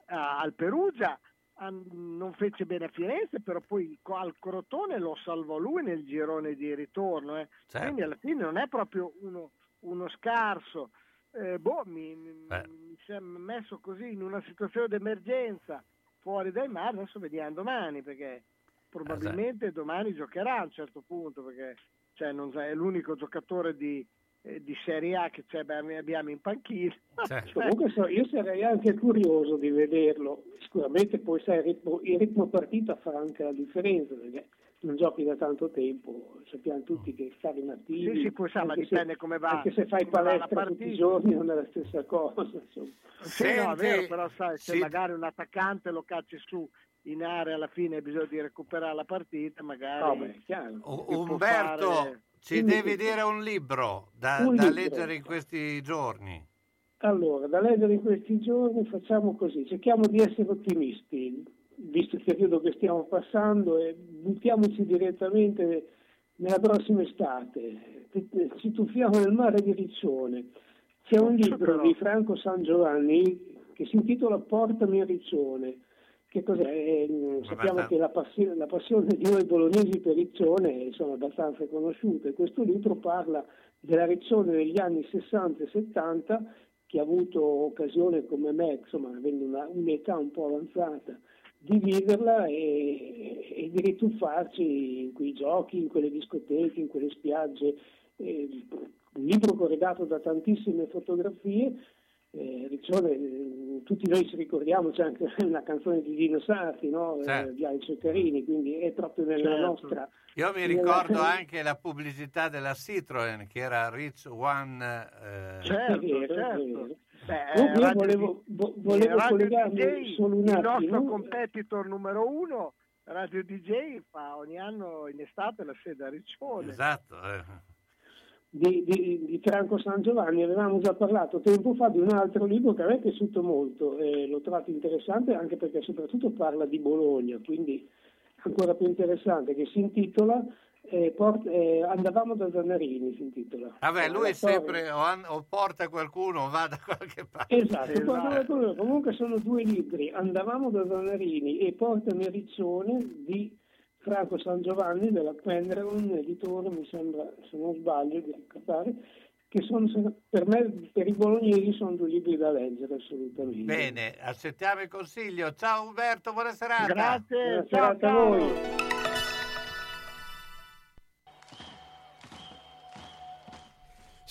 ah, al Perugia, non fece bene a Firenze, però poi al Crotone lo salvò lui nel girone di ritorno, eh. Certo. quindi alla fine non è proprio uno, uno scarso. Eh, boh, mi, mi, mi si è messo così in una situazione d'emergenza fuori dai mari, adesso vediamo domani perché probabilmente domani giocherà a un certo punto perché cioè, non è l'unico giocatore di, eh, di Serie A che c'è, beh, abbiamo in panchina. *laughs* Comunque so- io sarei anche curioso di vederlo, sicuramente poi sai, il ritmo, il ritmo partita fa anche la differenza perché non giochi da tanto tempo, sappiamo tutti che stare inattivi, Sì, sì, poi sa, ma dipende se, come va- anche se fai palestra tutti i giorni non è la stessa cosa. Insomma. Sì, no, è vero, però sai, se sì. magari un attaccante lo cacci su in area alla fine bisogna di recuperare la partita, magari... No, beh, Umberto, fare- ci devi dire un libro da, Un da libro. leggere in questi giorni. Allora, da leggere in questi giorni facciamo così, cerchiamo di essere ottimisti, visto il periodo che stiamo passando, e buttiamoci direttamente nella prossima estate. Ci tuffiamo nel mare di Riccione. C'è un libro di Franco San Giovanni che si intitola Portami a Riccione. Che cos'è? Eh, sappiamo basta. che la passione, la passione di noi bolognesi per Riccione sono abbastanza conosciute. Questo libro parla della Riccione degli anni 60 e 70 che ha avuto occasione come me, insomma, avendo una- un'età un po' avanzata, di viverla e, e di rituffarci in quei giochi, in quelle discoteche, in quelle spiagge. Eh, un libro corredato da tantissime fotografie. Eh, Riccione, eh, tutti noi ci ricordiamo, c'è anche *laughs* una canzone di Dino Sarti, no? Certo. eh, Viale Ceccarini, quindi è proprio nella Certo. nostra... Io mi nella- ricordo *laughs* anche la pubblicità della Citroen che era Rich One. eh, Certo, è certo. vero. Beh, io volevo, vo- volevo collegarmi DJ, solo un il attimo. nostro competitor numero uno, Radio DJ, fa ogni anno in estate la sede a Riccione. Esatto. eh. Di, di- di Franco San Giovanni, avevamo già parlato tempo fa di un altro libro che a me è piaciuto molto e l'ho trovato interessante anche perché soprattutto parla di Bologna, quindi ancora più interessante, che si intitola eh, Port- eh, Andavamo da Zanarini, si intitola. Vabbè, lui è sempre o, an- o porta qualcuno o va da qualche parte. Esatto, quello. comunque sono due libri, Andavamo da Zanarini e Portami a Riccione di Franco San Giovanni della Pendragon, editore, mi sembra, se non sbaglio, di ricordare, che sono, per me, per i bolognesi, sono due libri da leggere assolutamente. Bene, accettiamo il consiglio. Ciao Umberto, buona serata. Grazie, Buona ciao, serata a ciao. voi.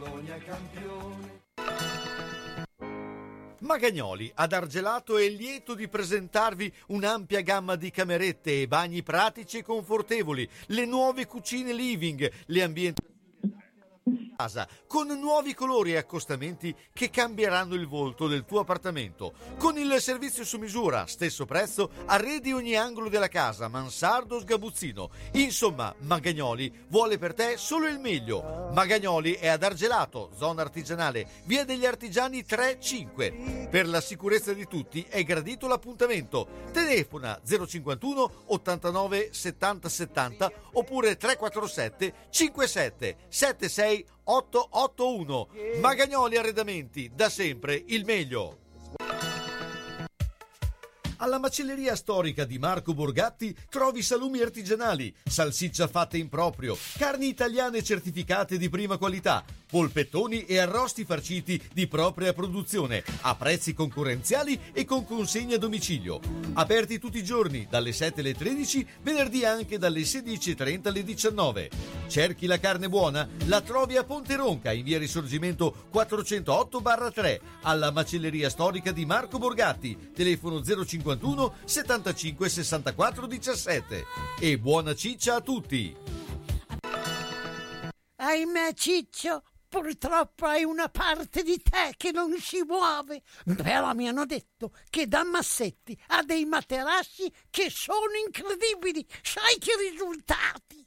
Bologna campione. Magagnoli ad Argelato è lieto di presentarvi un'ampia gamma di camerette e bagni pratici e confortevoli, le nuove cucine living, le ambientazioni casa, con nuovi colori e accostamenti che cambieranno il volto del tuo appartamento. Con il servizio su misura, stesso prezzo, arredi ogni angolo della casa, mansardo, sgabuzzino. Insomma, Magagnoli vuole per te solo il meglio. Magagnoli è ad Argelato, zona artigianale, via degli Artigiani 3-5. Per la sicurezza di tutti è gradito l'appuntamento. Telefona 051 89 70 70 oppure 347 57 76 881. Magagnoli Arredamenti, da sempre il meglio. Alla macelleria storica di Marco Borgatti trovi salumi artigianali, salsiccia fatta in proprio, carni italiane certificate di prima qualità, polpettoni e arrosti farciti di propria produzione, a prezzi concorrenziali e con consegna a domicilio. Aperti tutti i giorni, dalle 7 alle 13, venerdì anche dalle 16.30 alle 19. Cerchi la carne buona? La trovi a Ponte Ronca, in via Risorgimento 408-3, alla macelleria storica di Marco Borgatti, telefono 051 75 64 17. E buona ciccia a tutti! Ahimè, Ciccio, purtroppo hai una parte di te che non si muove. Però mi hanno detto che da Massetti ha dei materassi che sono incredibili. Sai che risultati?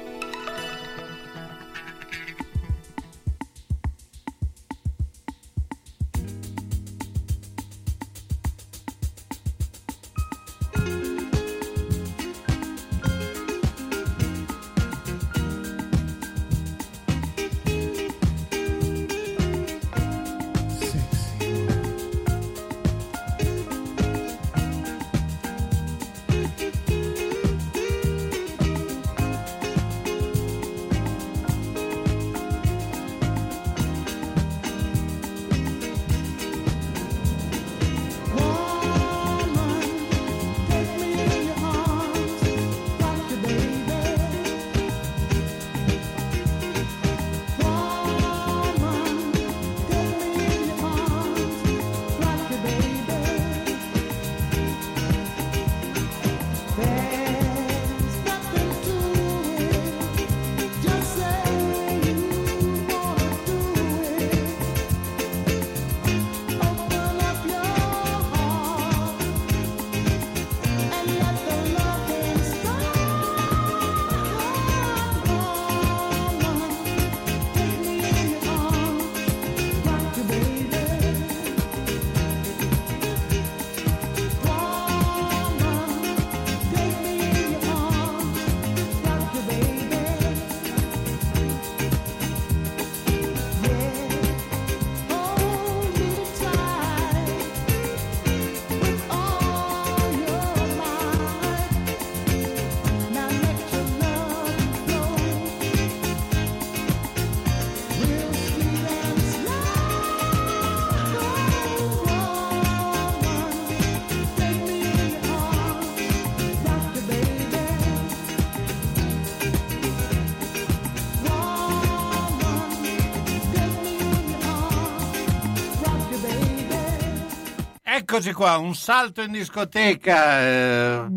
Eccoci qua, un salto in discoteca. eh,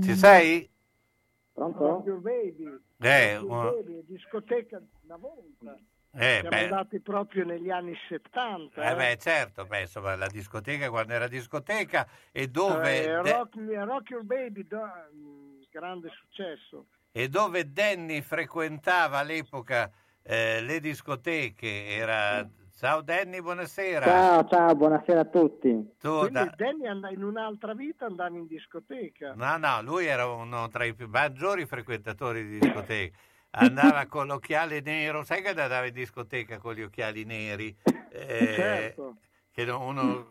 ci sei? Rock Your Baby. Eh, Rock una- Your Baby, discoteca una volta. Eh, Siamo beh. andati proprio negli anni 70. Eh beh, certo, beh, insomma, la discoteca quando era discoteca e dove, Eh, De- rock, Rock Your Baby, do- mm, grande successo. e dove Danny frequentava all'epoca eh, le discoteche era... Ciao Danny, buonasera. Ciao, ciao, buonasera a tutti. Tu Quindi da- Danny and- in un'altra vita andava in discoteca. No, no, lui era uno tra i più maggiori frequentatori di discoteca. Andava *laughs* con l'occhiale nero, sai che andava in discoteca con gli occhiali neri? Eh, Certo. Che no- uno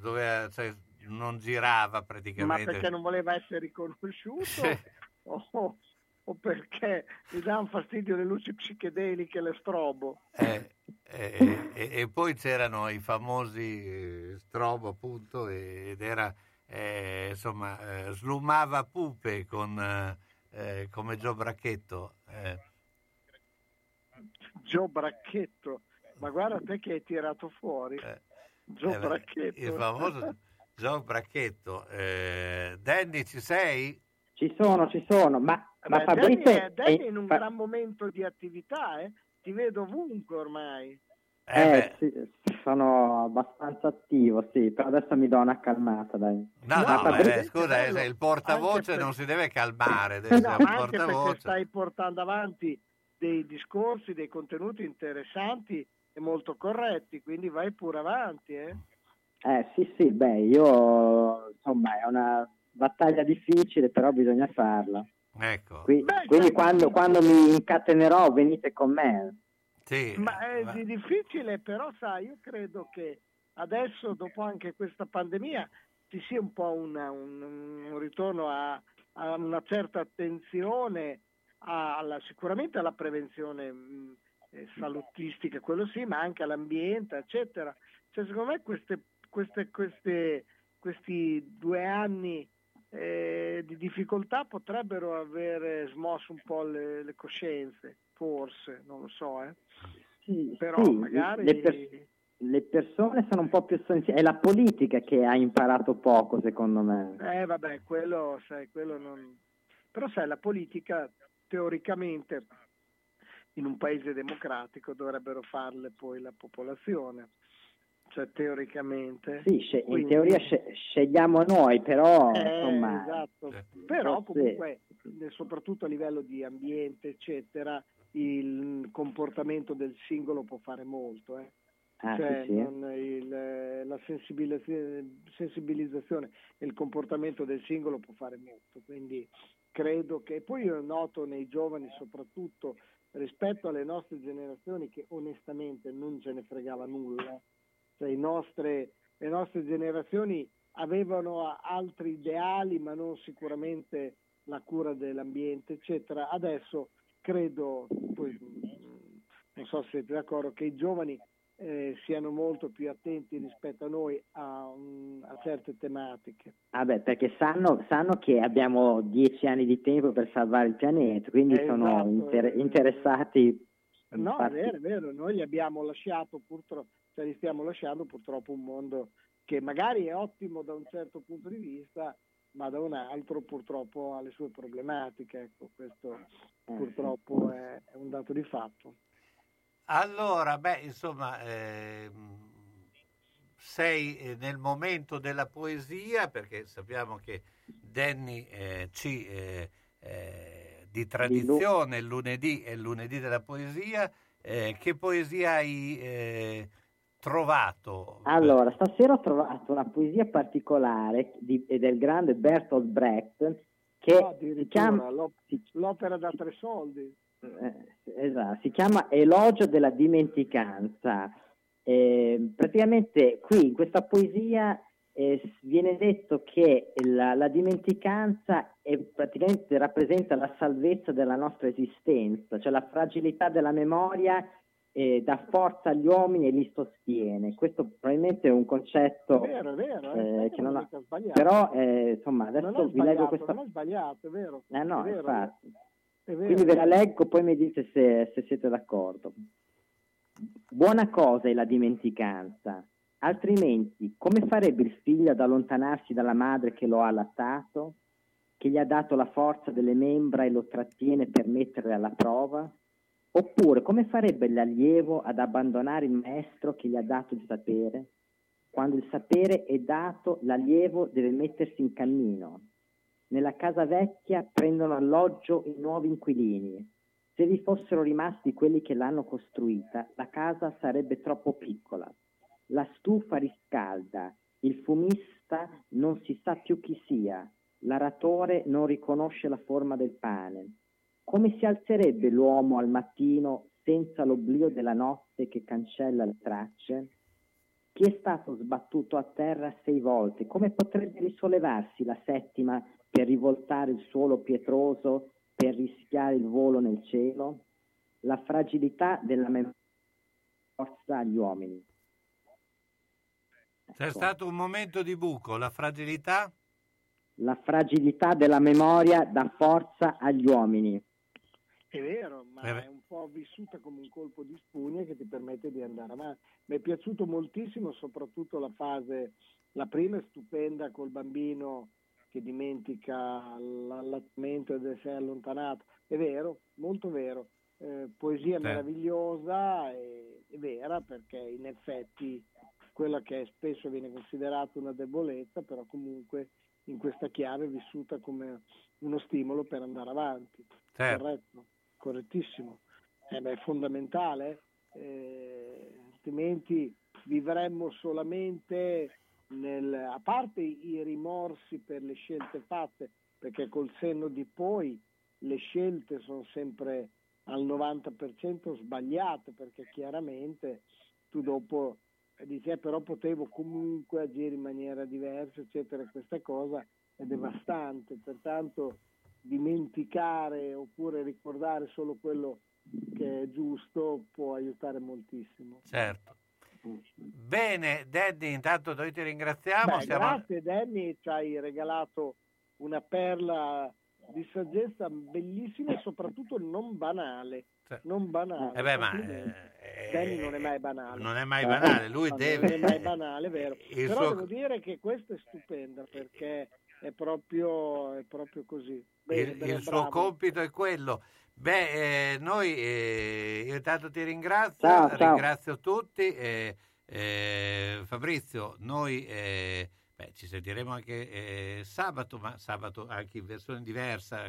doveva, cioè, non girava Ma praticamente. perché non voleva essere riconosciuto? *laughs* o, o perché gli davano fastidio le luci psichedeliche e le strobo? Eh, eh, e, e poi c'erano i famosi eh, strobo appunto ed era eh, insomma eh, slumava pupe con eh, eh, come Gio Bracchetto eh. Gio Bracchetto. Ma guarda te che hai tirato fuori. Gio Eh, Bracchetto. il famoso Gio Bracchetto eh, Danny ci sei? Ci sono, ci sono, ma, ma Beh, Danny Fabrizio... è, Danny è- è in un fa- gran momento di attività, eh? Ti vedo ovunque ormai. eh, sì, sono abbastanza attivo, sì, però adesso mi do una calmata, dai. No, no, Fabrizio- eh, scusa, eh, il portavoce Anche non si deve calmare, deve No, essere un anche perché stai portando avanti dei discorsi, dei contenuti interessanti e molto corretti, quindi vai pure avanti. Eh? Eh sì, sì, beh, io insomma è una battaglia difficile, però bisogna farla. Ecco. Qui- quindi quando, quando mi incatenerò venite con me. Sì, Ma è di- difficile, però sai, io credo che adesso, dopo anche questa pandemia, ci sia un po' una- un, un ritorno a, a una certa attenzione alla- sicuramente alla prevenzione mh, eh, salutistica, quello sì, ma anche all'ambiente, eccetera. Cioè, secondo me queste, queste- queste- questi due anni eh, di difficoltà potrebbero aver smosso un po' le, le coscienze, forse, non lo so, eh. Sì, Però sì, magari... le, per- le persone sono un po' più sensibili, è la politica che ha imparato poco secondo me. Eh vabbè, quello, sai, quello non... Però sai, la politica teoricamente in un paese democratico dovrebbero farle poi la popolazione, cioè teoricamente. Sì, sce- in Quindi- teoria sce- scegliamo noi, però Eh, insomma... esatto. Però forse- comunque, eh, soprattutto a livello di ambiente, eccetera, il comportamento del singolo può fare molto. eh. Ah, Cioè, sì, sì. non il- eh, la sensibilizzazione, sensibilizzazione e il comportamento del singolo può fare molto. Quindi credo che poi io noto nei giovani soprattutto rispetto alle nostre generazioni che onestamente non ce ne fregava nulla. Cioè, nostre- le nostre generazioni avevano altri ideali, ma non sicuramente la cura dell'ambiente, eccetera. Adesso credo, poi mm, non so se siete d'accordo, che i giovani eh, siano molto più attenti rispetto a noi a, un- a certe tematiche. Ah beh, perché sanno, sanno che abbiamo dieci anni di tempo per salvare il pianeta, quindi Eh, sono esatto, inter- eh. interessati. No, è vero, è vero, noi gli abbiamo lasciato purtroppo, cioè gli stiamo lasciando purtroppo un mondo che magari è ottimo da un certo punto di vista, ma da un altro purtroppo ha le sue problematiche, ecco, questo Eh, purtroppo è, è un dato di fatto. Allora, beh, insomma, ehm, sei eh, nel momento della poesia perché sappiamo che Danny eh, ci eh, eh, di tradizione il lunedì è il lunedì della poesia. Eh, che poesia hai eh, trovato? Allora, stasera ho trovato una poesia particolare di- del grande Bertolt Brecht che addirittura, chiama, l'op- l'opera da tre soldi. eh, esatto, si chiama Elogio della dimenticanza. Eh, praticamente qui in questa poesia eh, viene detto che la, la dimenticanza è praticamente rappresenta la salvezza della nostra esistenza, cioè la fragilità della memoria eh, dà forza agli uomini e li sostiene. Questo probabilmente è un concetto È vero, è vero, eh, eh, che non ha- però eh, insomma adesso vi leggo questa non è sbagliato, è vero. eh no, vero, infatti. è vero, Quindi ve la leggo, poi mi dite se, se siete d'accordo. Buona cosa è la dimenticanza, altrimenti come farebbe il figlio ad allontanarsi dalla madre che lo ha allattato, che gli ha dato la forza delle membra e lo trattiene per metterle alla prova? Oppure come farebbe l'allievo ad abbandonare il maestro che gli ha dato il sapere? Quando il sapere è dato, l'allievo deve mettersi in cammino. Nella casa vecchia prendono alloggio i nuovi inquilini. Se vi fossero rimasti quelli che l'hanno costruita, la casa sarebbe troppo piccola. La stufa riscalda, il fumista non si sa più chi sia, l'aratore non riconosce la forma del pane. Come si alzerebbe l'uomo al mattino senza l'oblio della notte che cancella le tracce? Chi è stato sbattuto a terra sei volte, come potrebbe risollevarsi la settima per rivoltare il suolo pietroso, per rischiare il volo nel cielo? La fragilità della memoria forza agli uomini. C'è stato un momento di buco, la fragilità? La fragilità della memoria dà forza agli uomini. È vero, ma Eh è un po' vissuta come un colpo di spugna che ti permette di andare avanti. Mi è piaciuto moltissimo soprattutto la fase, la prima è stupenda col bambino che dimentica l'allattamento ed è allontanato. È vero, molto vero. eh, poesia Sì. meravigliosa e, e vera perché in effetti quella che spesso viene considerata una debolezza, però comunque in questa chiave è vissuta come uno stimolo per andare avanti. Certo. Corretto, correttissimo. Eh beh, è fondamentale, eh, altrimenti vivremmo solamente nel, a parte i rimorsi per le scelte fatte, perché col senno di poi le scelte sono sempre al 90% sbagliate, perché chiaramente tu dopo dici "Eh, però potevo comunque agire in maniera diversa, eccetera, questa cosa è devastante, pertanto dimenticare oppure ricordare solo quello che è giusto può aiutare moltissimo. Certo. Bene, Daddy, intanto noi ti ringraziamo. Beh, siamo- Grazie Danny, ci hai regalato una perla di saggezza bellissima e soprattutto non banale. Non banale. Eh beh, ma, Complimenti. Danny non è mai banale. non è mai banale, lui Ma deve- Non è mai banale, vero. *laughs* Il Però suo- devo dire che questa è stupenda perché è proprio, è proprio così. Bene, il, bene, il suo compito è quello. Beh, eh, noi eh, io intanto ti ringrazio, Ciao, ciao. ringrazio tutti. eh, eh, Fabrizio, noi eh, beh, ci sentiremo anche eh, sabato, ma sabato anche in versione diversa,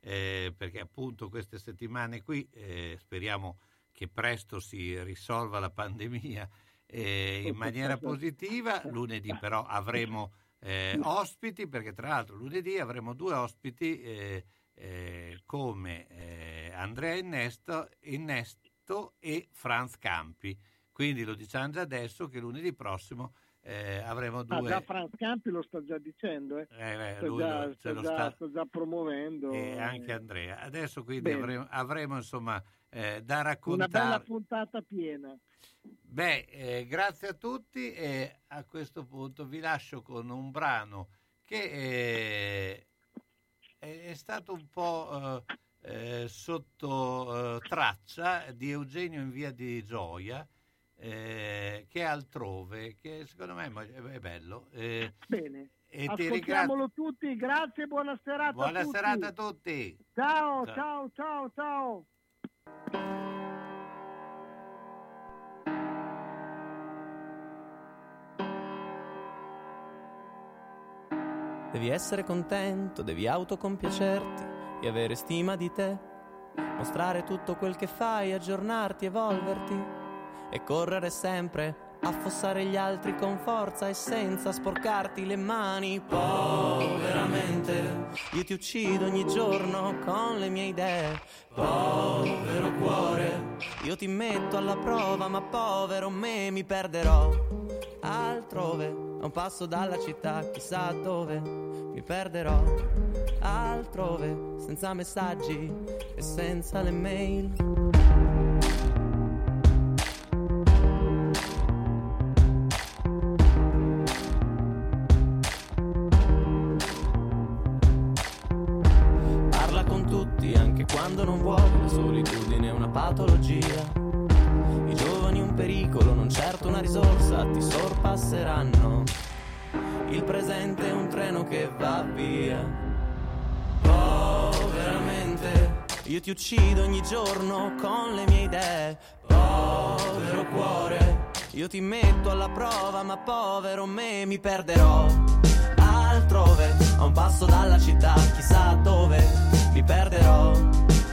perché appunto queste settimane qui speriamo che presto si risolva la pandemia in *laughs* maniera positiva. Lunedì però avremo eh, ospiti, perché tra l'altro lunedì avremo due ospiti eh, eh, come eh, Andrea Innesto, Innesto e Franz Campi. Quindi lo diciamo già adesso che lunedì prossimo eh, avremo Ah, due... già Franz Campi lo sta già dicendo, eh. Eh, beh, sta, lui già, lo- sta lo già- sta- sta già promuovendo. e anche Andrea. Adesso quindi avremo, avremo, insomma eh, da Una raccontare. bella puntata piena. Beh, eh, grazie a tutti e a questo punto vi lascio con un brano che eh, è, è stato un po' eh, eh, sotto traccia di Eugenio in via di Gioia, che è altrove, che secondo me è bello. Bene. e. Ascoltiamolo tutti, grazie buona serata a Buona tutti. serata a tutti. Ciao, Ciao. ciao, ciao, ciao. Devi essere contento, devi autocompiacerti e avere stima di te. Mostrare tutto quel che fai, aggiornarti, evolverti e correre sempre, affossare gli altri con forza e senza sporcarti le mani. Poveramente, io ti uccido ogni giorno con le mie idee. Povero cuore, io ti metto alla prova, ma povero me mi perderò altrove, a un passo dalla città, chissà dove mi perderò altrove, senza messaggi e senza le mail. Io ti uccido ogni giorno con le mie idee. Povero cuore, io ti metto alla prova, ma povero me mi perderò. Altrove, a un passo dalla città, chissà dove mi perderò.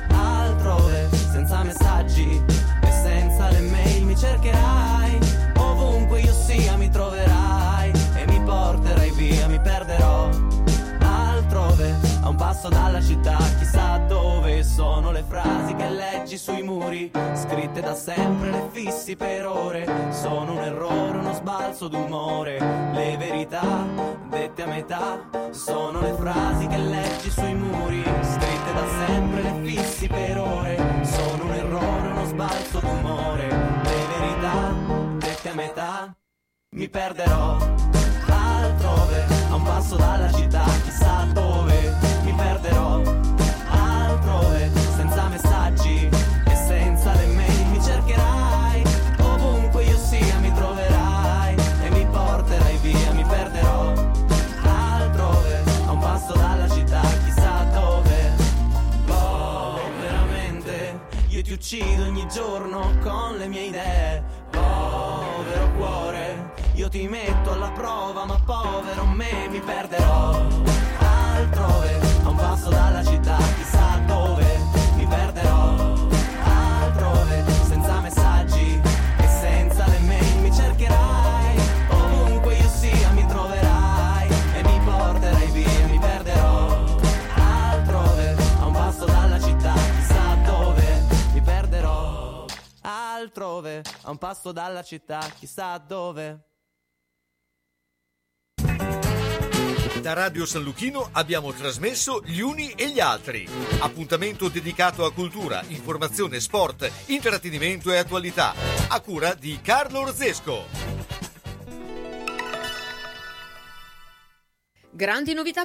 Altrove, senza messaggi e senza le mail mi cercherai. Ovunque io sia mi troverai a un passo dalla città, chissà dove sono le frasi che leggi sui muri, scritte da sempre, le fissi per ore. Sono un errore, uno sbalzo d'umore. Le verità, dette a metà, sono le frasi che leggi sui muri, scritte da sempre, le fissi per ore. Sono un errore, uno sbalzo d'umore. Le verità, dette a metà, mi perderò altrove, a un passo dalla città, chissà dove mi perderò altrove, senza messaggi e senza le mail mi cercherai, ovunque io sia mi troverai e mi porterai via, mi perderò. Altrove, a un passo dalla città, chissà dove, poveramente io ti uccido ogni giorno con le mie idee. Povero cuore, io ti metto alla prova, ma povero me mi perderò. Altrove, passo dalla città, chissà dove mi perderò altrove, senza messaggi e senza le mail mi cercherai, ovunque io sia mi troverai e mi porterai via, mi perderò altrove, a un passo dalla città, chissà dove mi perderò altrove, a un passo dalla città, chissà dove. Da Radio San Luchino abbiamo trasmesso Gli Uni e gli Altri. Appuntamento dedicato a cultura, informazione, sport, intrattenimento e attualità. A cura di Carlo Orzesco. Grandi novità